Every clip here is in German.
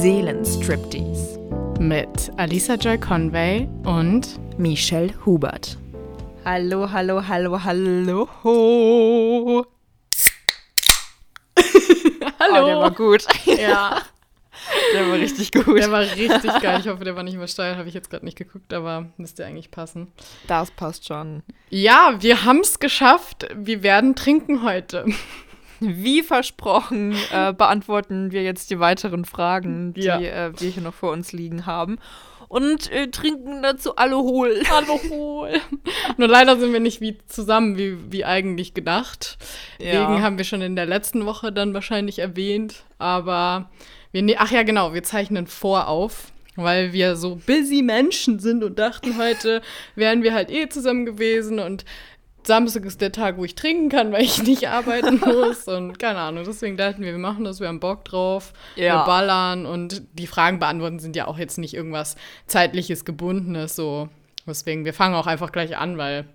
Seelenstriptease mit Alisa Joy Conway und Michelle Hubert. Hallo, hallo, hallo, hallo. hallo, oh, der war gut. Ja. Der war richtig gut. Der war richtig geil. Ich hoffe, der war nicht immer steil. Habe ich jetzt gerade nicht geguckt, aber müsste eigentlich passen. Das passt schon. Ja, wir haben es geschafft. Wir werden trinken heute. Wie versprochen äh, beantworten wir jetzt die weiteren Fragen, die ja. äh, wir hier noch vor uns liegen haben. Und äh, trinken dazu Alkohol. Alkohol. Nur leider sind wir nicht wie zusammen, wie, wie eigentlich gedacht. Ja. Wegen haben wir schon in der letzten Woche dann wahrscheinlich erwähnt. Aber wir, ne ach ja, genau, wir zeichnen vorauf weil wir so busy Menschen sind und dachten, heute wären wir halt eh zusammen gewesen und Samstag ist der Tag, wo ich trinken kann, weil ich nicht arbeiten muss und keine Ahnung. Deswegen dachten wir, wir machen das, wir haben Bock drauf, ja. wir ballern und die Fragen beantworten sind ja auch jetzt nicht irgendwas zeitliches, gebundenes, so. Deswegen, wir fangen auch einfach gleich an, weil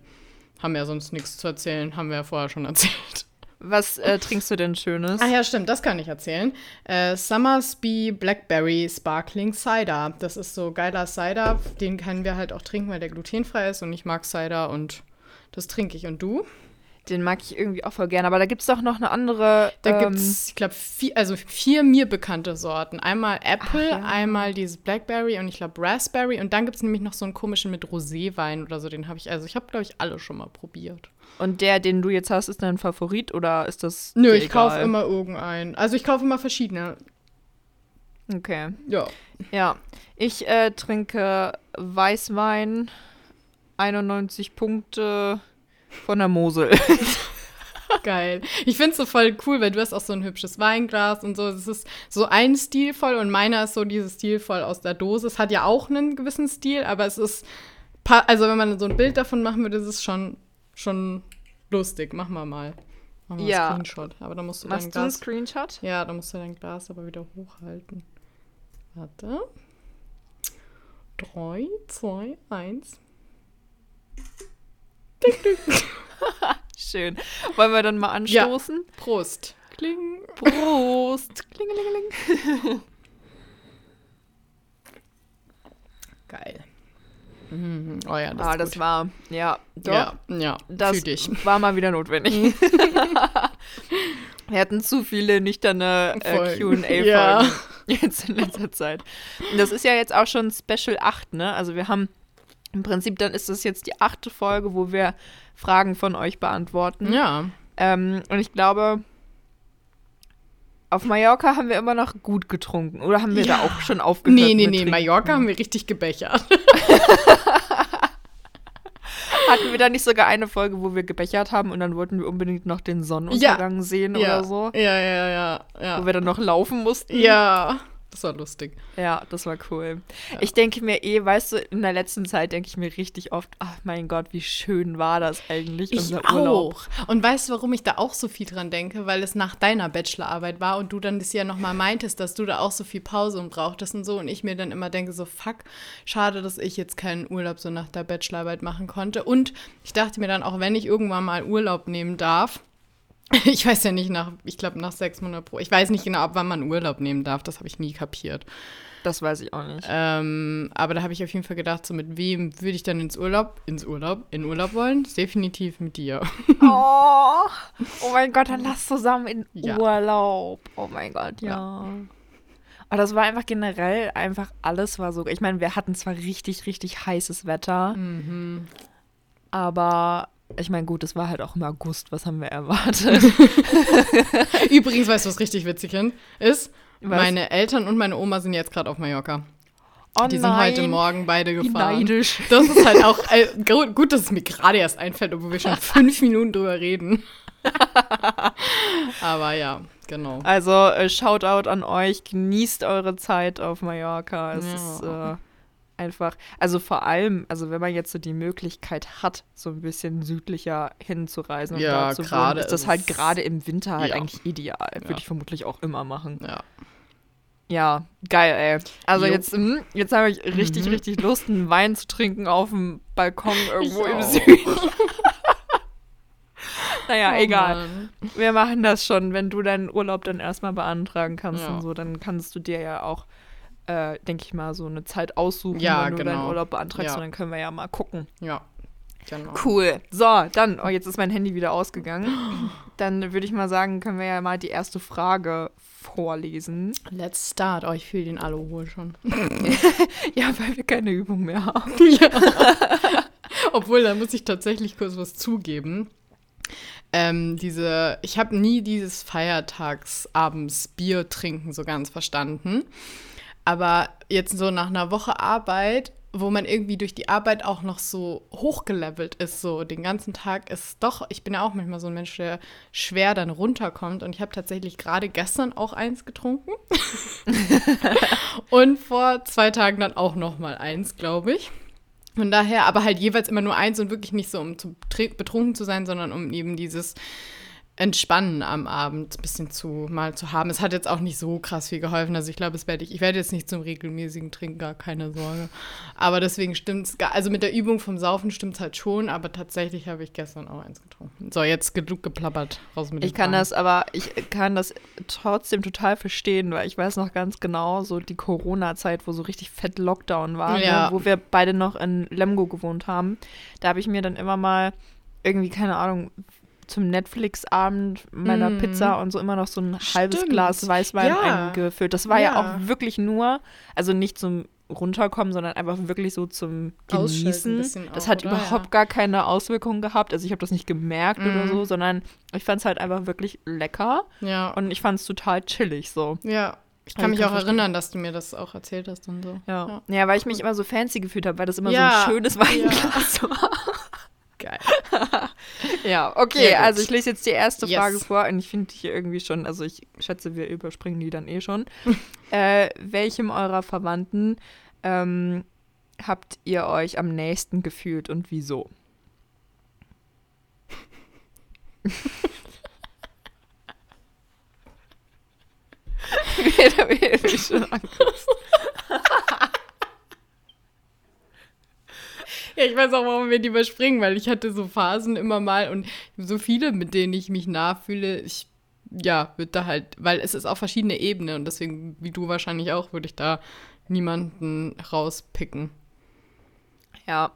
haben ja sonst nichts zu erzählen, haben wir ja vorher schon erzählt. Was äh, trinkst du denn Schönes? Ah ja, stimmt, das kann ich erzählen. Äh, Summersby Blackberry Sparkling Cider. Das ist so geiler Cider, den können wir halt auch trinken, weil der glutenfrei ist und ich mag Cider und das trinke ich. Und du? Den mag ich irgendwie auch voll gerne. Aber da gibt es doch noch eine andere. Da ähm, gibt es, ich glaube, vier, also vier mir bekannte Sorten. Einmal Apple, Ach, ja. einmal dieses Blackberry und ich glaube Raspberry. Und dann gibt es nämlich noch so einen komischen mit Roséwein oder so. Den habe ich, also ich habe, glaube ich, alle schon mal probiert. Und der, den du jetzt hast, ist dein Favorit oder ist das. Nö, ich kaufe immer irgendeinen. Also ich kaufe immer verschiedene. Okay. Ja. Ja. Ich äh, trinke Weißwein 91 Punkte von der Mosel. Geil. Ich finde es so voll cool, weil du hast auch so ein hübsches Weinglas und so. Es ist so ein stilvoll und meiner ist so dieses stilvoll aus der Dose. Es hat ja auch einen gewissen Stil, aber es ist, also wenn man so ein Bild davon machen würde, ist es schon, schon lustig. Machen wir mal. Machen wir ja. einen Screenshot. Aber da musst du Machst dein Glas. Du einen Screenshot? Ja, da musst du dein Glas aber wieder hochhalten. Warte. 3, 2, 1. Schön. Wollen wir dann mal anstoßen? Ja. Prost. Kling. Prost. Klingelingeling. Geil. Mhm. Oh ja, das, ah, das war, ja, doch. Ja, ja das war mal wieder notwendig. Wir hatten zu viele nüchterne äh, QA-Folgen ja. jetzt in letzter Zeit. Und das ist ja jetzt auch schon Special 8, ne? Also wir haben im Prinzip dann ist das jetzt die achte Folge, wo wir Fragen von euch beantworten. Ja. Ähm, und ich glaube, auf Mallorca haben wir immer noch gut getrunken. Oder haben wir ja. da auch schon aufgehört? Nee, nee, nee. Trinken? Mallorca haben wir richtig gebechert. Hatten wir da nicht sogar eine Folge, wo wir gebechert haben und dann wollten wir unbedingt noch den Sonnenuntergang ja. sehen ja. oder so? Ja, ja, ja, ja. Wo wir dann noch laufen mussten? Ja. Das war lustig. Ja, das war cool. Ja. Ich denke mir eh, weißt du, in der letzten Zeit denke ich mir richtig oft, ach mein Gott, wie schön war das eigentlich, ich unser Urlaub. Auch. Und weißt du, warum ich da auch so viel dran denke? Weil es nach deiner Bachelorarbeit war und du dann das ja nochmal meintest, dass du da auch so viel Pause und brauchtest und so. Und ich mir dann immer denke, so fuck, schade, dass ich jetzt keinen Urlaub so nach der Bachelorarbeit machen konnte. Und ich dachte mir dann auch, wenn ich irgendwann mal Urlaub nehmen darf, Ich weiß ja nicht nach, ich glaube nach sechs Monaten pro. Ich weiß nicht genau, ab wann man Urlaub nehmen darf. Das habe ich nie kapiert. Das weiß ich auch nicht. Ähm, aber da habe ich auf jeden Fall gedacht, so mit wem würde ich dann ins Urlaub, ins Urlaub, in Urlaub wollen? Definitiv mit dir. Oh, oh mein Gott, dann lass zusammen in ja. Urlaub. Oh mein Gott, ja. ja. Aber das war einfach generell einfach alles war so. Ich meine, wir hatten zwar richtig, richtig heißes Wetter, mhm. aber ich meine, gut, es war halt auch im August. Was haben wir erwartet? Übrigens, weißt du, was richtig witzig ist? Was? Meine Eltern und meine Oma sind jetzt gerade auf Mallorca. Oh die sind nein. heute Morgen beide gefahren. Neidisch. Das ist halt auch äh, gut, dass es mir gerade erst einfällt, obwohl wir schon fünf Minuten drüber reden. Aber ja, genau. Also äh, Shoutout an euch, genießt eure Zeit auf Mallorca. Es ja. ist äh, einfach, also vor allem, also wenn man jetzt so die Möglichkeit hat, so ein bisschen südlicher hinzureisen und ja, dort zu wohnen, ist das halt gerade im Winter halt ja. eigentlich ideal. Würde ja. ich vermutlich auch immer machen. Ja. Ja, geil, ey. Also jetzt, hm, jetzt habe ich richtig, mhm. richtig Lust, einen Wein zu trinken auf dem Balkon irgendwo im Süden. naja, oh, egal. Mann. Wir machen das schon. Wenn du deinen Urlaub dann erstmal beantragen kannst und so, dann kannst du dir ja auch, äh, denke ich mal, so eine Zeit aussuchen, ja, wenn du genau. deinen Urlaub beantragst. Ja. Und dann können wir ja mal gucken. Ja. Genau. Cool. So, dann, oh, jetzt ist mein Handy wieder ausgegangen. Dann würde ich mal sagen, können wir ja mal die erste Frage vorlesen. Let's start. Oh, ich fühle den Aluhol schon. ja, weil wir keine Übung mehr haben. Ja. Obwohl, da muss ich tatsächlich kurz was zugeben. Ähm, diese, ich habe nie dieses Feiertagsabends Bier trinken so ganz verstanden. Aber jetzt so nach einer Woche Arbeit wo man irgendwie durch die Arbeit auch noch so hochgelevelt ist, so den ganzen Tag ist doch, ich bin ja auch manchmal so ein Mensch, der schwer dann runterkommt und ich habe tatsächlich gerade gestern auch eins getrunken und vor zwei Tagen dann auch noch mal eins, glaube ich. Von daher, aber halt jeweils immer nur eins und wirklich nicht so, um zu betrunken zu sein, sondern um eben dieses Entspannen am Abend ein bisschen zu mal zu haben. Es hat jetzt auch nicht so krass viel geholfen. Also ich glaube, es werde ich, ich werde jetzt nicht zum regelmäßigen Trinker, keine Sorge. Aber deswegen stimmt es, also mit der Übung vom Saufen stimmt es halt schon, aber tatsächlich habe ich gestern auch eins getrunken. So, jetzt genug geplappert raus mit dem Ich kann Fragen. das, aber ich kann das trotzdem total verstehen, weil ich weiß noch ganz genau, so die Corona-Zeit, wo so richtig fett Lockdown war, ne, ja. ne, wo wir beide noch in Lemgo gewohnt haben. Da habe ich mir dann immer mal irgendwie, keine Ahnung, zum Netflix-Abend meiner mm. Pizza und so immer noch so ein Stimmt. halbes Glas Weißwein ja. eingefüllt. Das war ja. ja. auch wirklich nur, also nicht zum runterkommen, sondern einfach wirklich so zum Genießen. Das auch, hat oder? überhaupt ja. gar keine Auswirkungen gehabt. Also ich habe das nicht gemerkt mm. oder mhm. so, sondern ich fand es halt einfach wirklich lecker. Ja. Und ich fand es total chillig so. Ja. Ich kann mich auch erinnern, dass du mir das auch erzählt hast und so. Ja, ja. ja weil ich mich immer so fancy gefühlt habe, weil das immer so ein schönes Weinglas war. Geil. ja, okay, also ich lese jetzt die erste yes. Frage vor und ich finde hier irgendwie schon, also ich schätze, wir überspringen die dann eh schon. äh, welchem eurer Verwandten ähm, habt ihr euch am nächsten gefühlt und wieso? Wieder, wieder, wie schon Angst. Ja, ich weiß auch, warum wir die überspringen, weil ich hatte so Phasen immer mal und so viele, mit denen ich mich nah fühle. Ich, ja, würde da halt, weil es ist auf verschiedene Ebenen und deswegen, wie du wahrscheinlich auch, würde ich da niemanden rauspicken. Ja,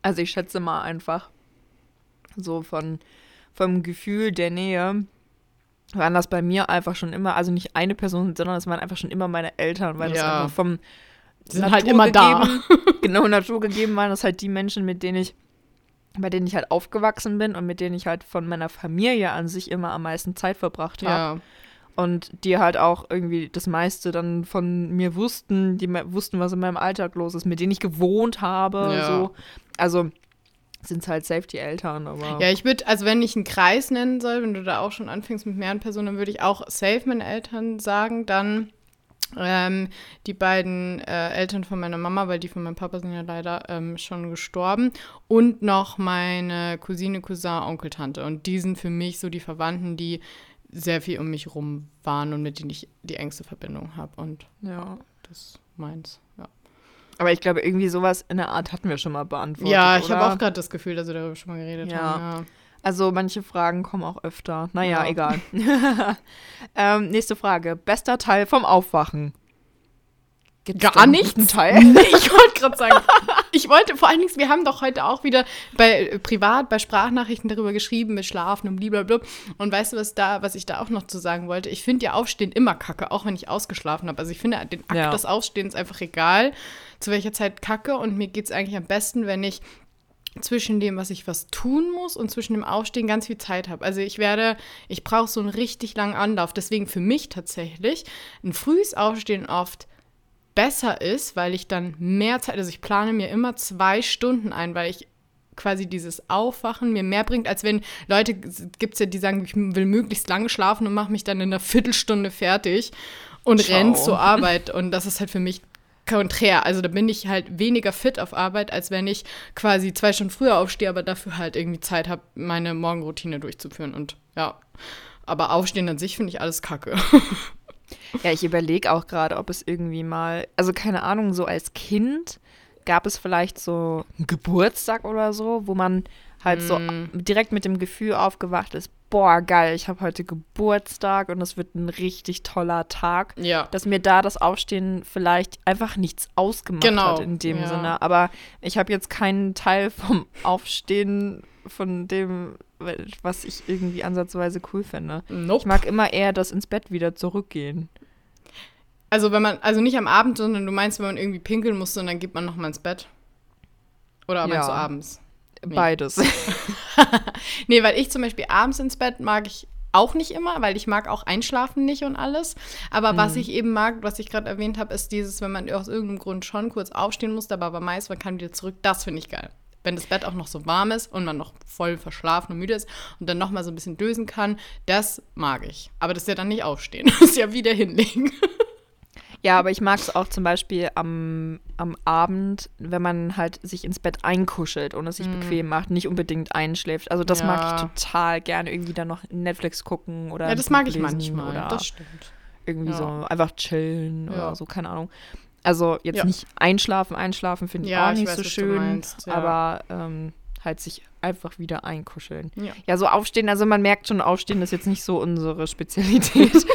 also ich schätze mal einfach so von vom Gefühl der Nähe waren das bei mir einfach schon immer, also nicht eine Person, sondern es waren einfach schon immer meine Eltern, weil ja. das einfach vom die sind halt immer da. genau, Natur gegeben waren das halt die Menschen, mit denen ich, bei denen ich halt aufgewachsen bin und mit denen ich halt von meiner Familie an sich immer am meisten Zeit verbracht habe. Ja. Und die halt auch irgendwie das meiste dann von mir wussten, die wussten, was in meinem Alltag los ist, mit denen ich gewohnt habe. Ja. So. Also sind es halt Safety-Eltern, aber. Ja, ich würde, also wenn ich einen Kreis nennen soll, wenn du da auch schon anfängst mit mehreren Personen, dann würde ich auch safe meine Eltern sagen. Dann ähm, die beiden äh, Eltern von meiner Mama, weil die von meinem Papa sind ja leider ähm, schon gestorben. Und noch meine Cousine, Cousin, Onkel, Tante. Und die sind für mich so die Verwandten, die sehr viel um mich rum waren und mit denen ich die engste Verbindung habe. Und ja, das meins, ja. Aber ich glaube, irgendwie sowas in der Art hatten wir schon mal beantwortet. Ja, ich habe auch gerade das Gefühl, dass wir darüber schon mal geredet ja. haben. Ja. Also manche Fragen kommen auch öfter. Naja, ja. egal. ähm, nächste Frage. Bester Teil vom Aufwachen. Gibt's Gar nichts? Teil? Nee, ich wollte gerade sagen, ich wollte vor allen Dingen, wir haben doch heute auch wieder bei äh, privat, bei Sprachnachrichten darüber geschrieben, mit Schlafen und blablabla. Und weißt du, was da, was ich da auch noch zu sagen wollte? Ich finde ja Aufstehen immer kacke, auch wenn ich ausgeschlafen habe. Also ich finde den Akt ja. des Aufstehens einfach egal, zu welcher Zeit kacke. Und mir geht es eigentlich am besten, wenn ich zwischen dem, was ich was tun muss und zwischen dem Aufstehen ganz viel Zeit habe. Also ich werde, ich brauche so einen richtig langen Anlauf. Deswegen für mich tatsächlich ein frühes Aufstehen oft besser ist, weil ich dann mehr Zeit, also ich plane mir immer zwei Stunden ein, weil ich quasi dieses Aufwachen mir mehr bringt, als wenn Leute, gibt es ja, die sagen, ich will möglichst lange schlafen und mache mich dann in einer Viertelstunde fertig und renne zur Arbeit. Und das ist halt für mich konträr. Also da bin ich halt weniger fit auf Arbeit, als wenn ich quasi zwei Stunden früher aufstehe, aber dafür halt irgendwie Zeit habe, meine Morgenroutine durchzuführen. Und ja, aber Aufstehen an sich finde ich alles kacke. Ja, ich überlege auch gerade, ob es irgendwie mal, also keine Ahnung, so als Kind gab es vielleicht so einen Geburtstag oder so, wo man halt mm. so direkt mit dem Gefühl aufgewacht ist, boah, geil, ich habe heute Geburtstag und es wird ein richtig toller Tag. Ja. Dass mir da das Aufstehen vielleicht einfach nichts ausgemacht genau. hat in dem ja. Sinne. Aber ich habe jetzt keinen Teil vom Aufstehen von dem, was ich irgendwie ansatzweise cool finde. Nope. Ich mag immer eher das ins Bett wieder zurückgehen. Also wenn man, also nicht am Abend, sondern du meinst, wenn man irgendwie pinkeln musste und dann geht man nochmal ins Bett? Oder ja. meinst abends? Nee. Beides. nee, weil ich zum Beispiel abends ins Bett mag ich auch nicht immer, weil ich mag auch einschlafen nicht und alles. Aber mhm. was ich eben mag, was ich gerade erwähnt habe, ist dieses, wenn man aus irgendeinem Grund schon kurz aufstehen muss, aber bei meist man kann wieder zurück, das finde ich geil. Wenn das Bett auch noch so warm ist und man noch voll verschlafen und müde ist und dann noch mal so ein bisschen dösen kann, das mag ich. Aber das ist ja dann nicht aufstehen, das ist ja wieder hinlegen. Ja, aber ich mag es auch zum Beispiel am, am Abend, wenn man halt sich ins Bett einkuschelt und es sich mm. bequem macht, nicht unbedingt einschläft. Also das ja. mag ich total gerne, irgendwie dann noch Netflix gucken oder. Ja, das mag ich manchmal, oder das stimmt. Irgendwie ja. so einfach chillen ja. oder so, keine Ahnung. Also jetzt nicht einschlafen, einschlafen finde ich auch nicht ich weiß, so schön, meinst, aber ähm, halt sich einfach wieder einkuscheln. Ja. ja, so aufstehen, also man merkt schon, aufstehen ist jetzt nicht so unsere Spezialität.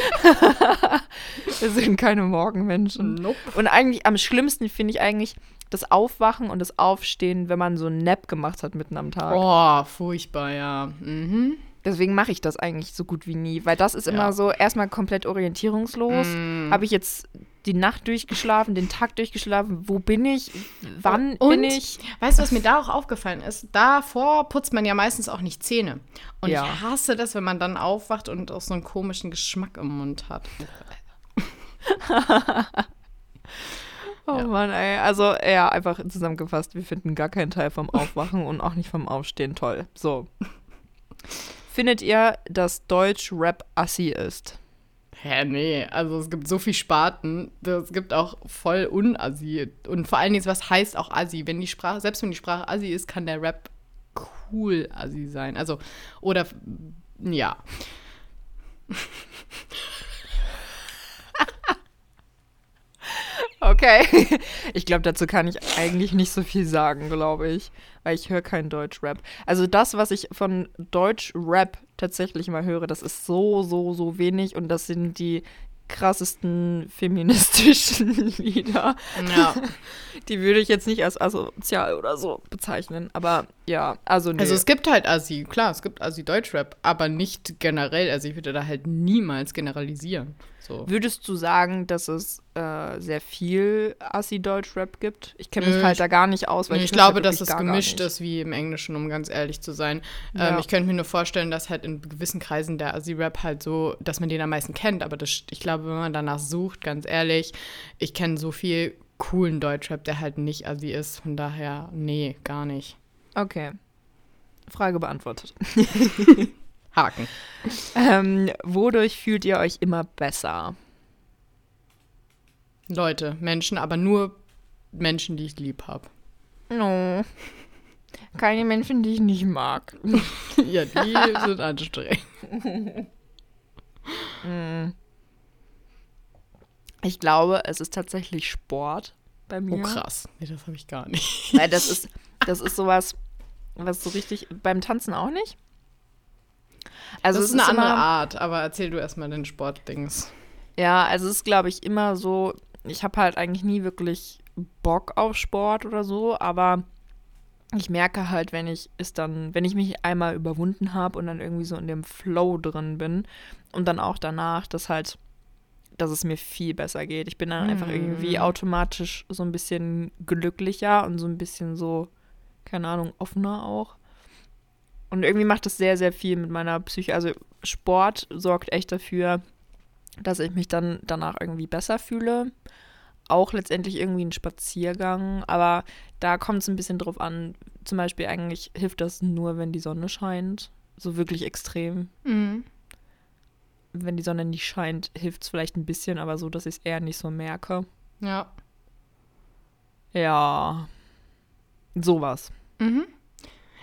Wir sind keine Morgenmenschen. Nope. Und eigentlich am schlimmsten finde ich eigentlich das Aufwachen und das Aufstehen, wenn man so einen Nap gemacht hat mitten am Tag. Oh, furchtbar, ja. Mhm. Deswegen mache ich das eigentlich so gut wie nie, weil das ist ja. immer so erstmal komplett orientierungslos. Mm. Habe ich jetzt die Nacht durchgeschlafen, den Tag durchgeschlafen, wo bin ich, wann und, bin ich? Weißt du, was mir da auch aufgefallen ist? Davor putzt man ja meistens auch nicht Zähne. Und ja. ich hasse das, wenn man dann aufwacht und auch so einen komischen Geschmack im Mund hat. oh ja. Mann, ey. Also, ja, einfach zusammengefasst, wir finden gar keinen Teil vom Aufwachen und auch nicht vom Aufstehen toll. So. Findet ihr, dass Deutsch Rap assi ist? Hä, nee. Also es gibt so viel Sparten. Es gibt auch voll unassi. Und vor allen Dingen, was heißt auch assi? Wenn die Sprache, selbst wenn die Sprache assi ist, kann der Rap cool assi sein. Also, oder, ja. Okay. Ich glaube, dazu kann ich eigentlich nicht so viel sagen, glaube ich. Weil ich höre keinen Deutsch-Rap. Also das, was ich von Deutsch-Rap tatsächlich mal höre, das ist so, so, so wenig. Und das sind die krassesten feministischen Lieder. Ja. Die würde ich jetzt nicht als asozial oder so bezeichnen. Aber ja, also nee. Also es gibt halt Assi, klar, es gibt Assi-Deutschrap, aber nicht generell. Also ich würde da halt niemals generalisieren. So. Würdest du sagen, dass es äh, sehr viel Assi-Deutsch-Rap gibt? Ich kenne mich Nö, halt da gar nicht aus. Weil ich, ich glaube, dass es gemischt ist wie im Englischen, um ganz ehrlich zu sein. Ähm, ja. Ähm, ich könnte mir nur vorstellen, dass halt in gewissen Kreisen der Assi-Rap halt so, dass man den am meisten kennt. Aber das, ich glaube, wenn man danach sucht, ganz ehrlich, ich kenne so viel coolen Deutschrap, der halt nicht Assi ist. Von daher, nee, gar nicht. Okay. Frage beantwortet. Haken. Ähm, wodurch fühlt ihr euch immer besser? Leute, Menschen, aber nur Menschen, die ich lieb habe. No. Keine Menschen, die ich nicht mag. ja, die sind anstrengend. Mm. Ich glaube, es ist tatsächlich Sport bei mir. Oh krass. Nee, das habe ich gar nicht. Weil das ist, das ist sowas, was so richtig. Beim Tanzen auch nicht? Also das ist eine ist andere immer, Art, aber erzähl du erstmal den Sportdings. Ja, also es ist, glaube ich, immer so, ich habe halt eigentlich nie wirklich Bock auf Sport oder so, aber ich merke halt, wenn ich es dann, wenn ich mich einmal überwunden habe und dann irgendwie so in dem Flow drin bin und dann auch danach, dass halt, dass es mir viel besser geht. Ich bin dann mm. einfach irgendwie mhm. automatisch so ein bisschen glücklicher und so ein bisschen so, keine Ahnung, offener auch. Und irgendwie macht das sehr, sehr viel mit meiner Psyche. Also Sport sorgt echt dafür, dass ich mich dann danach irgendwie besser fühle. Auch letztendlich irgendwie ein Spaziergang. Aber da kommt es ein bisschen drauf an. Zum Beispiel eigentlich hilft das nur, wenn die Sonne scheint. So wirklich extrem. Mhm. Wenn die Sonne nicht scheint, hilft es vielleicht ein bisschen, aber so, dass ich es eher nicht so merke. Ja. Ja. Sowas. Mhm.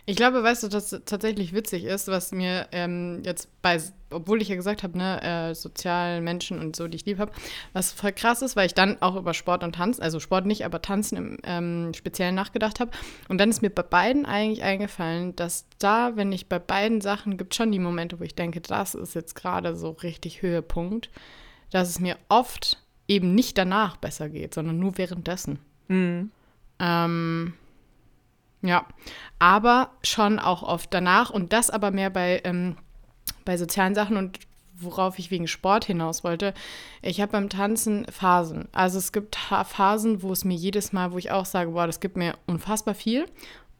Ich glaube, weißt du, dass tatsächlich witzig ist, was mir ähm, jetzt bei, obwohl ich ja gesagt habe, ne, äh, sozialen Menschen und so, die ich lieb habe, was voll krass ist, weil ich dann auch über Sport und Tanzen, also Sport nicht, aber Tanzen im ähm, Speziellen nachgedacht habe. Und dann ist mir bei beiden eigentlich eingefallen, dass da, wenn ich bei beiden Sachen, gibt schon die Momente, wo ich denke, das ist jetzt gerade so richtig Höhepunkt, dass es mir oft eben nicht danach besser geht, sondern nur währenddessen. Mhm. Ähm, ja, aber schon auch oft danach und das aber mehr bei, ähm, bei sozialen Sachen und worauf ich wegen Sport hinaus wollte. Ich habe beim Tanzen Phasen. Also es gibt Phasen, wo es mir jedes Mal, wo ich auch sage, boah, das gibt mir unfassbar viel.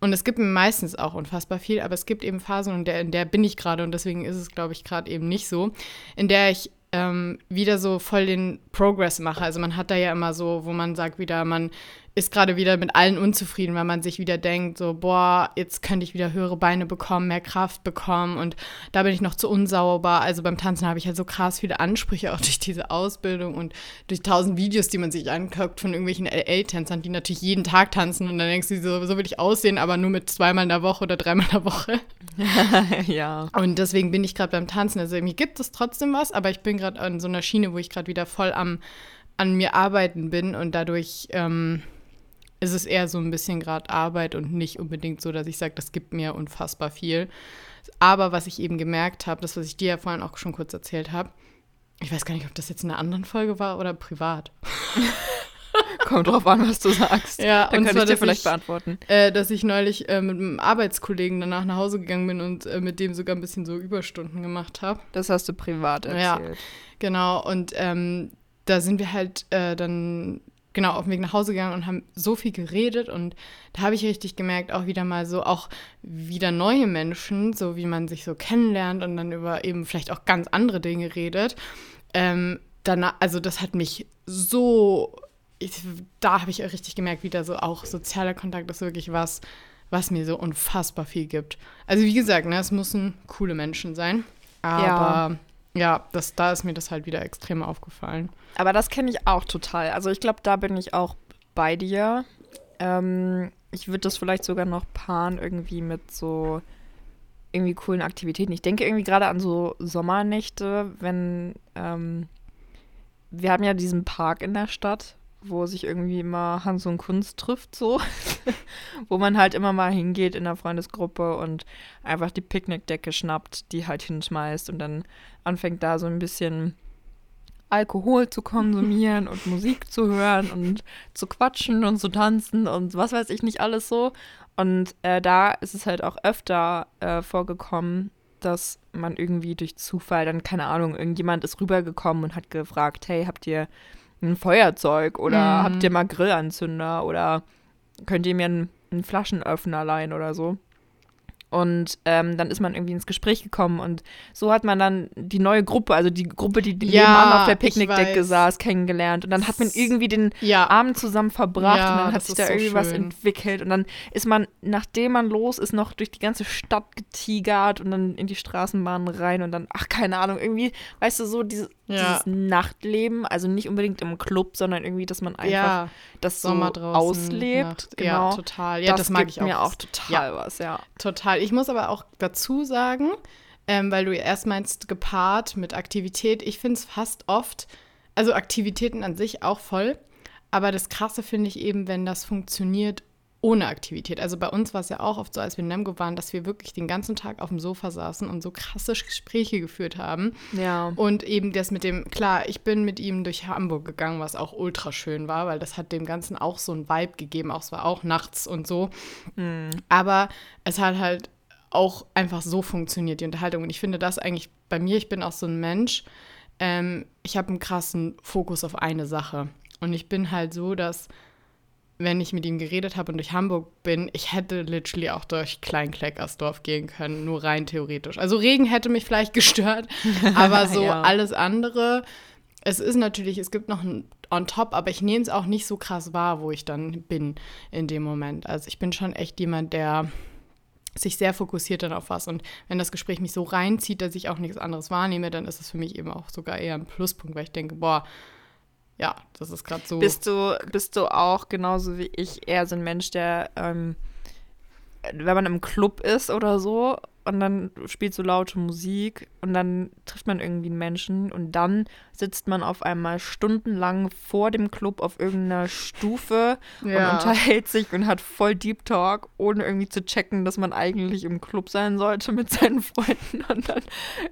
Und es gibt mir meistens auch unfassbar viel, aber es gibt eben Phasen, in der, in der bin ich gerade und deswegen ist es, glaube ich, gerade eben nicht so, in der ich ähm, wieder so voll den Progress mache. Also man hat da ja immer so, wo man sagt wieder, man ist gerade wieder mit allen unzufrieden, weil man sich wieder denkt, so, boah, jetzt könnte ich wieder höhere Beine bekommen, mehr Kraft bekommen und da bin ich noch zu unsauber. Also beim Tanzen habe ich halt so krass viele Ansprüche, auch durch diese Ausbildung und durch tausend Videos, die man sich anguckt von irgendwelchen LA-Tänzern, die natürlich jeden Tag tanzen und dann denkst du, so, so will ich aussehen, aber nur mit zweimal in der Woche oder dreimal in der Woche. ja. Und deswegen bin ich gerade beim Tanzen. Also mir gibt es trotzdem was, aber ich bin gerade an so einer Schiene, wo ich gerade wieder voll am an mir arbeiten bin und dadurch ähm, ist es eher so ein bisschen gerade Arbeit und nicht unbedingt so, dass ich sage, das gibt mir unfassbar viel. Aber was ich eben gemerkt habe, das, was ich dir ja vorhin auch schon kurz erzählt habe, ich weiß gar nicht, ob das jetzt in einer anderen Folge war oder privat. Kommt drauf an, was du sagst. Ja, Dann kann ich dir vielleicht ich, beantworten. Äh, dass ich neulich äh, mit einem Arbeitskollegen danach nach Hause gegangen bin und äh, mit dem sogar ein bisschen so Überstunden gemacht habe. Das hast du privat erzählt. Ja, genau. Und ähm, da sind wir halt äh, dann genau auf dem Weg nach Hause gegangen und haben so viel geredet und da habe ich richtig gemerkt, auch wieder mal so, auch wieder neue Menschen, so wie man sich so kennenlernt und dann über eben vielleicht auch ganz andere Dinge redet. Ähm, danach, also das hat mich so, ich, da habe ich richtig gemerkt, wieder so auch sozialer Kontakt ist wirklich was, was mir so unfassbar viel gibt. Also wie gesagt, ne, es müssen coole Menschen sein, aber ja ja, das, da ist mir das halt wieder extrem aufgefallen. Aber das kenne ich auch total. Also ich glaube, da bin ich auch bei dir. Ähm, ich würde das vielleicht sogar noch paaren irgendwie mit so irgendwie coolen Aktivitäten. Ich denke irgendwie gerade an so Sommernächte, wenn ähm, wir haben ja diesen Park in der Stadt, wo sich irgendwie immer Hans und Kunst trifft, so. wo man halt immer mal hingeht in der Freundesgruppe und einfach die Picknickdecke schnappt, die halt hinschmeißt und dann anfängt da so ein bisschen Alkohol zu konsumieren und Musik zu hören und zu quatschen und zu tanzen und was weiß ich nicht alles so. Und äh, da ist es halt auch öfter äh, vorgekommen, dass man irgendwie durch Zufall dann, keine Ahnung, irgendjemand ist rübergekommen und hat gefragt, hey, habt ihr ein Feuerzeug oder mhm. habt ihr mal Grillanzünder oder könnt ihr mir einen, einen Flaschenöffner leihen oder so? Und ähm, dann ist man irgendwie ins Gespräch gekommen und so hat man dann die neue Gruppe, also die Gruppe, die ja, nebenan auf der Picknickdecke saß, kennengelernt. Und dann hat man irgendwie den ja. Abend zusammen verbracht ja, und dann hat sich da so irgendwie schön. was entwickelt. Und dann ist man, nachdem man los ist, noch durch die ganze Stadt getigert und dann in die Straßenbahn rein und dann, ach, keine Ahnung, irgendwie, weißt du, so dieses, dieses Nachtleben, also nicht unbedingt im Club, sondern irgendwie, dass man einfach das so auslebt. Nacht. Genau. Ja, total. Ja, das, das mag ich auch. mir auch total was, ja. Total ich muss aber auch dazu sagen, ähm, weil du erst meinst, gepaart mit Aktivität, ich finde es fast oft, also Aktivitäten an sich auch voll, aber das Krasse finde ich eben, wenn das funktioniert ohne Aktivität. Also bei uns war es ja auch oft so, als wir in Nemgo waren, dass wir wirklich den ganzen Tag auf dem Sofa saßen und so krasse Gespräche geführt haben. Ja. Und eben das mit dem, klar, ich bin mit ihm durch Hamburg gegangen, was auch ultra schön war, weil das hat dem Ganzen auch so ein Vibe gegeben, auch es war auch nachts und so. Mhm. Aber es hat halt auch einfach so funktioniert, die Unterhaltung. Und ich finde das eigentlich bei mir, ich bin auch so ein Mensch, ähm, ich habe einen krassen Fokus auf eine Sache. Und ich bin halt so, dass wenn ich mit ihm geredet habe und durch Hamburg bin, ich hätte literally auch durch Kleinkleckersdorf gehen können, nur rein theoretisch. Also Regen hätte mich vielleicht gestört, aber so ja. alles andere. Es ist natürlich, es gibt noch ein on top, aber ich nehme es auch nicht so krass wahr, wo ich dann bin in dem Moment. Also ich bin schon echt jemand, der sich sehr fokussiert dann auf was. Und wenn das Gespräch mich so reinzieht, dass ich auch nichts anderes wahrnehme, dann ist es für mich eben auch sogar eher ein Pluspunkt, weil ich denke, boah, ja, das ist gerade so. Bist du, bist du auch genauso wie ich eher so ein Mensch, der ähm, wenn man im Club ist oder so und dann spielt so laute Musik und dann trifft man irgendwie einen Menschen und dann sitzt man auf einmal stundenlang vor dem Club auf irgendeiner Stufe ja. und unterhält sich und hat voll Deep Talk, ohne irgendwie zu checken, dass man eigentlich im Club sein sollte mit seinen Freunden und dann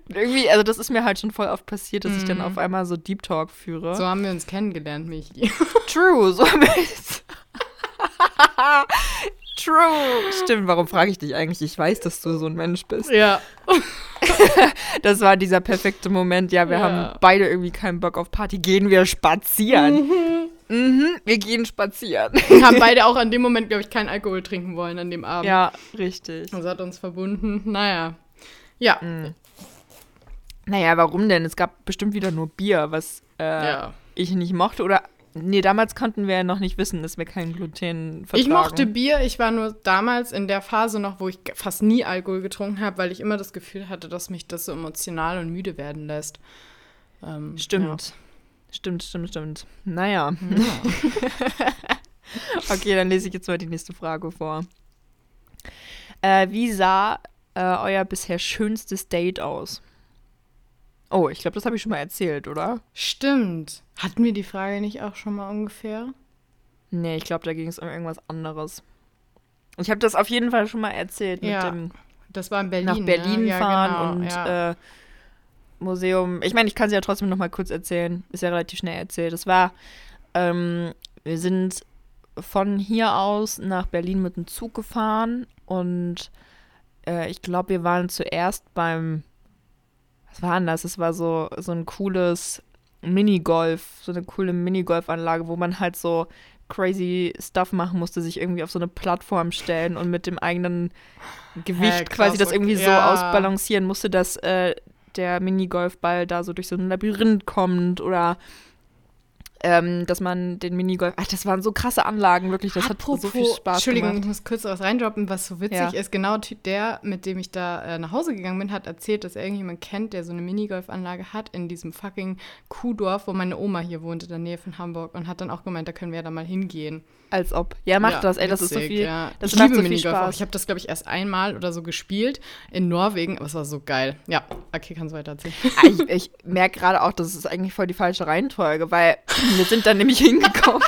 irgendwie, also das ist mir halt schon voll oft passiert, dass mm. ich dann mhm. auf einmal so Deep Talk führe. So haben wir uns kennengelernt, Michi. True, so haben wir es. True. Stimmt, warum frage ich dich eigentlich? Ich weiß, dass du so ein Mensch bist. Ja. das war dieser perfekte Moment. Ja, wir ja. haben beide irgendwie keinen Bock auf Party. Gehen wir spazieren. Mhm. Mhm, wir gehen spazieren. Wir haben beide auch an dem Moment, glaube ich, keinen Alkohol trinken wollen an dem Abend. Ja, richtig. Das hat uns verbunden. Naja. Ja. Mhm. Naja, warum denn? Es gab bestimmt wieder nur Bier, was äh, ja. ich nicht mochte. Oder Nee, damals konnten wir ja noch nicht wissen, dass wir kein Gluten vertragen. Ich mochte Bier. Ich war nur damals in der Phase noch, wo ich fast nie Alkohol getrunken habe, weil ich immer das Gefühl hatte, dass mich das so emotional und müde werden lässt. Ähm, stimmt. Ja. Stimmt, stimmt, stimmt. Naja. Ja. okay, dann lese ich jetzt mal die nächste Frage vor. Äh, wie sah äh, euer bisher schönstes Date aus? Oh, ich glaube, das habe ich schon mal erzählt, oder? Stimmt. Hatten wir die Frage nicht auch schon mal ungefähr? Nee, ich glaube, da ging es um irgendwas anderes. Ich habe das auf jeden Fall schon mal erzählt ja, mit dem das war in Berlin, nach Berlin ne? fahren ja, genau, und ja. äh, Museum. Ich meine, ich kann es ja trotzdem noch mal kurz erzählen. Ist ja relativ schnell erzählt. Es war, ähm, wir sind von hier aus nach Berlin mit dem Zug gefahren und äh, ich glaube, wir waren zuerst beim was war das? Es war so, so ein cooles Minigolf, so eine coole Minigolfanlage, wo man halt so crazy Stuff machen musste, sich irgendwie auf so eine Plattform stellen und mit dem eigenen Gewicht hey, quasi das irgendwie ja. so ausbalancieren musste, dass äh, der Minigolfball da so durch so ein Labyrinth kommt oder ähm, dass man den Minigolf. Ach, das waren so krasse Anlagen, wirklich. Das Apropos, hat so viel Spaß Entschuldigung, gemacht. ich muss kurz was reindroppen, was so witzig ja. ist. Genau der, mit dem ich da äh, nach Hause gegangen bin, hat erzählt, dass er irgendjemand kennt, der so eine Minigolfanlage hat in diesem fucking Kuhdorf, wo meine Oma hier wohnt, in der Nähe von Hamburg. Und hat dann auch gemeint, da können wir ja da mal hingehen. Als ob. Ja, mach ja, das, ey, das witzig, ist so viel. Ja. Das ich liebe so Minigolf auch. Ich habe das, glaube ich, erst einmal oder so gespielt in Norwegen, aber es war so geil. Ja, okay, kannst weiter erzählen. Ah, ich, ich merke gerade auch, das ist eigentlich voll die falsche Reihenfolge, weil wir sind dann nämlich hingekommen.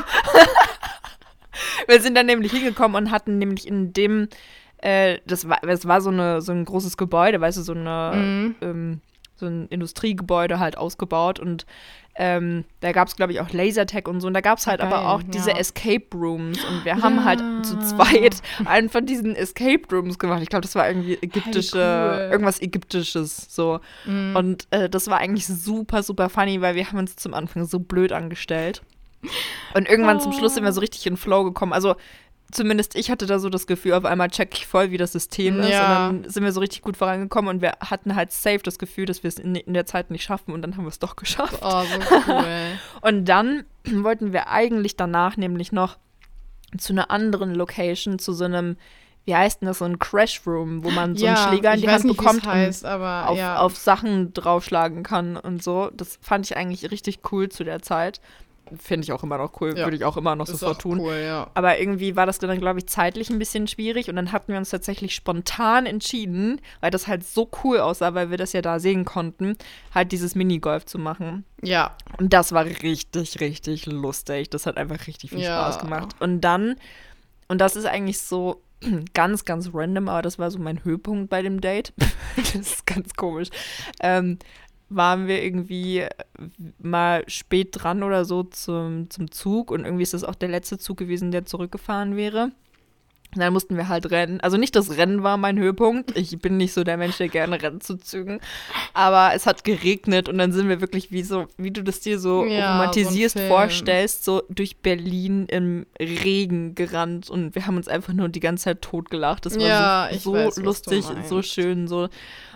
wir sind dann nämlich hingekommen und hatten nämlich in dem, äh, das war, das war so, eine, so ein großes Gebäude, weißt du, so eine, mhm. ähm, so ein Industriegebäude halt ausgebaut und ähm, da gab es, glaube ich, auch Lasertag und so. Und da gab es halt Geil, aber auch diese ja. Escape Rooms. Und wir ja. haben halt zu zweit einen von diesen Escape Rooms gemacht. Ich glaube, das war irgendwie ägyptische, hey, cool. irgendwas Ägyptisches so. Mhm. Und äh, das war eigentlich super, super funny, weil wir haben uns zum Anfang so blöd angestellt. Und irgendwann oh. zum Schluss sind wir so richtig in Flow gekommen. Also zumindest ich hatte da so das Gefühl, auf einmal check ich voll, wie das System ist. Ja. Und dann sind wir so richtig gut vorangekommen und wir hatten halt safe das Gefühl, dass wir es in, in, der Zeit nicht schaffen und dann haben wir es doch geschafft. Oh, so cool. und dann wollten wir eigentlich danach nämlich noch zu einer anderen Location, zu so einem wie heißt denn das, so ein Crash Room, wo man so ja, einen Schläger in die Hand nicht, bekommt heißt, und auf, ja. auf Sachen draufschlagen kann und so. Das fand ich eigentlich richtig cool zu der Zeit. Finde ich auch immer noch cool, ja. würde ich auch immer noch ist sofort tun. Cool, ja. Aber irgendwie war das dann, glaube ich, zeitlich ein bisschen schwierig und dann hatten wir uns tatsächlich spontan entschieden, weil das halt so cool aussah, weil wir das ja da sehen konnten, halt dieses Minigolf zu machen. Ja. Und das war richtig, richtig lustig. Das hat einfach richtig viel ja. Spaß gemacht. Und dann, und das ist eigentlich so ganz, ganz random, aber das war so mein Höhepunkt bei dem Date. das ist ganz komisch. Ähm, waren wir irgendwie mal spät dran oder so zum, zum Zug und irgendwie ist das auch der letzte Zug gewesen, der zurückgefahren wäre. Und dann mussten wir halt rennen. Also nicht das Rennen war mein Höhepunkt. Ich bin nicht so der Mensch, der gerne rennt zu Zügen. Aber es hat geregnet und dann sind wir wirklich wie so, wie du das dir so ja, romantisierst so vorstellst, so durch Berlin im Regen gerannt und wir haben uns einfach nur die ganze Zeit totgelacht. Das war ja, so, so weiß, lustig, so schön, so.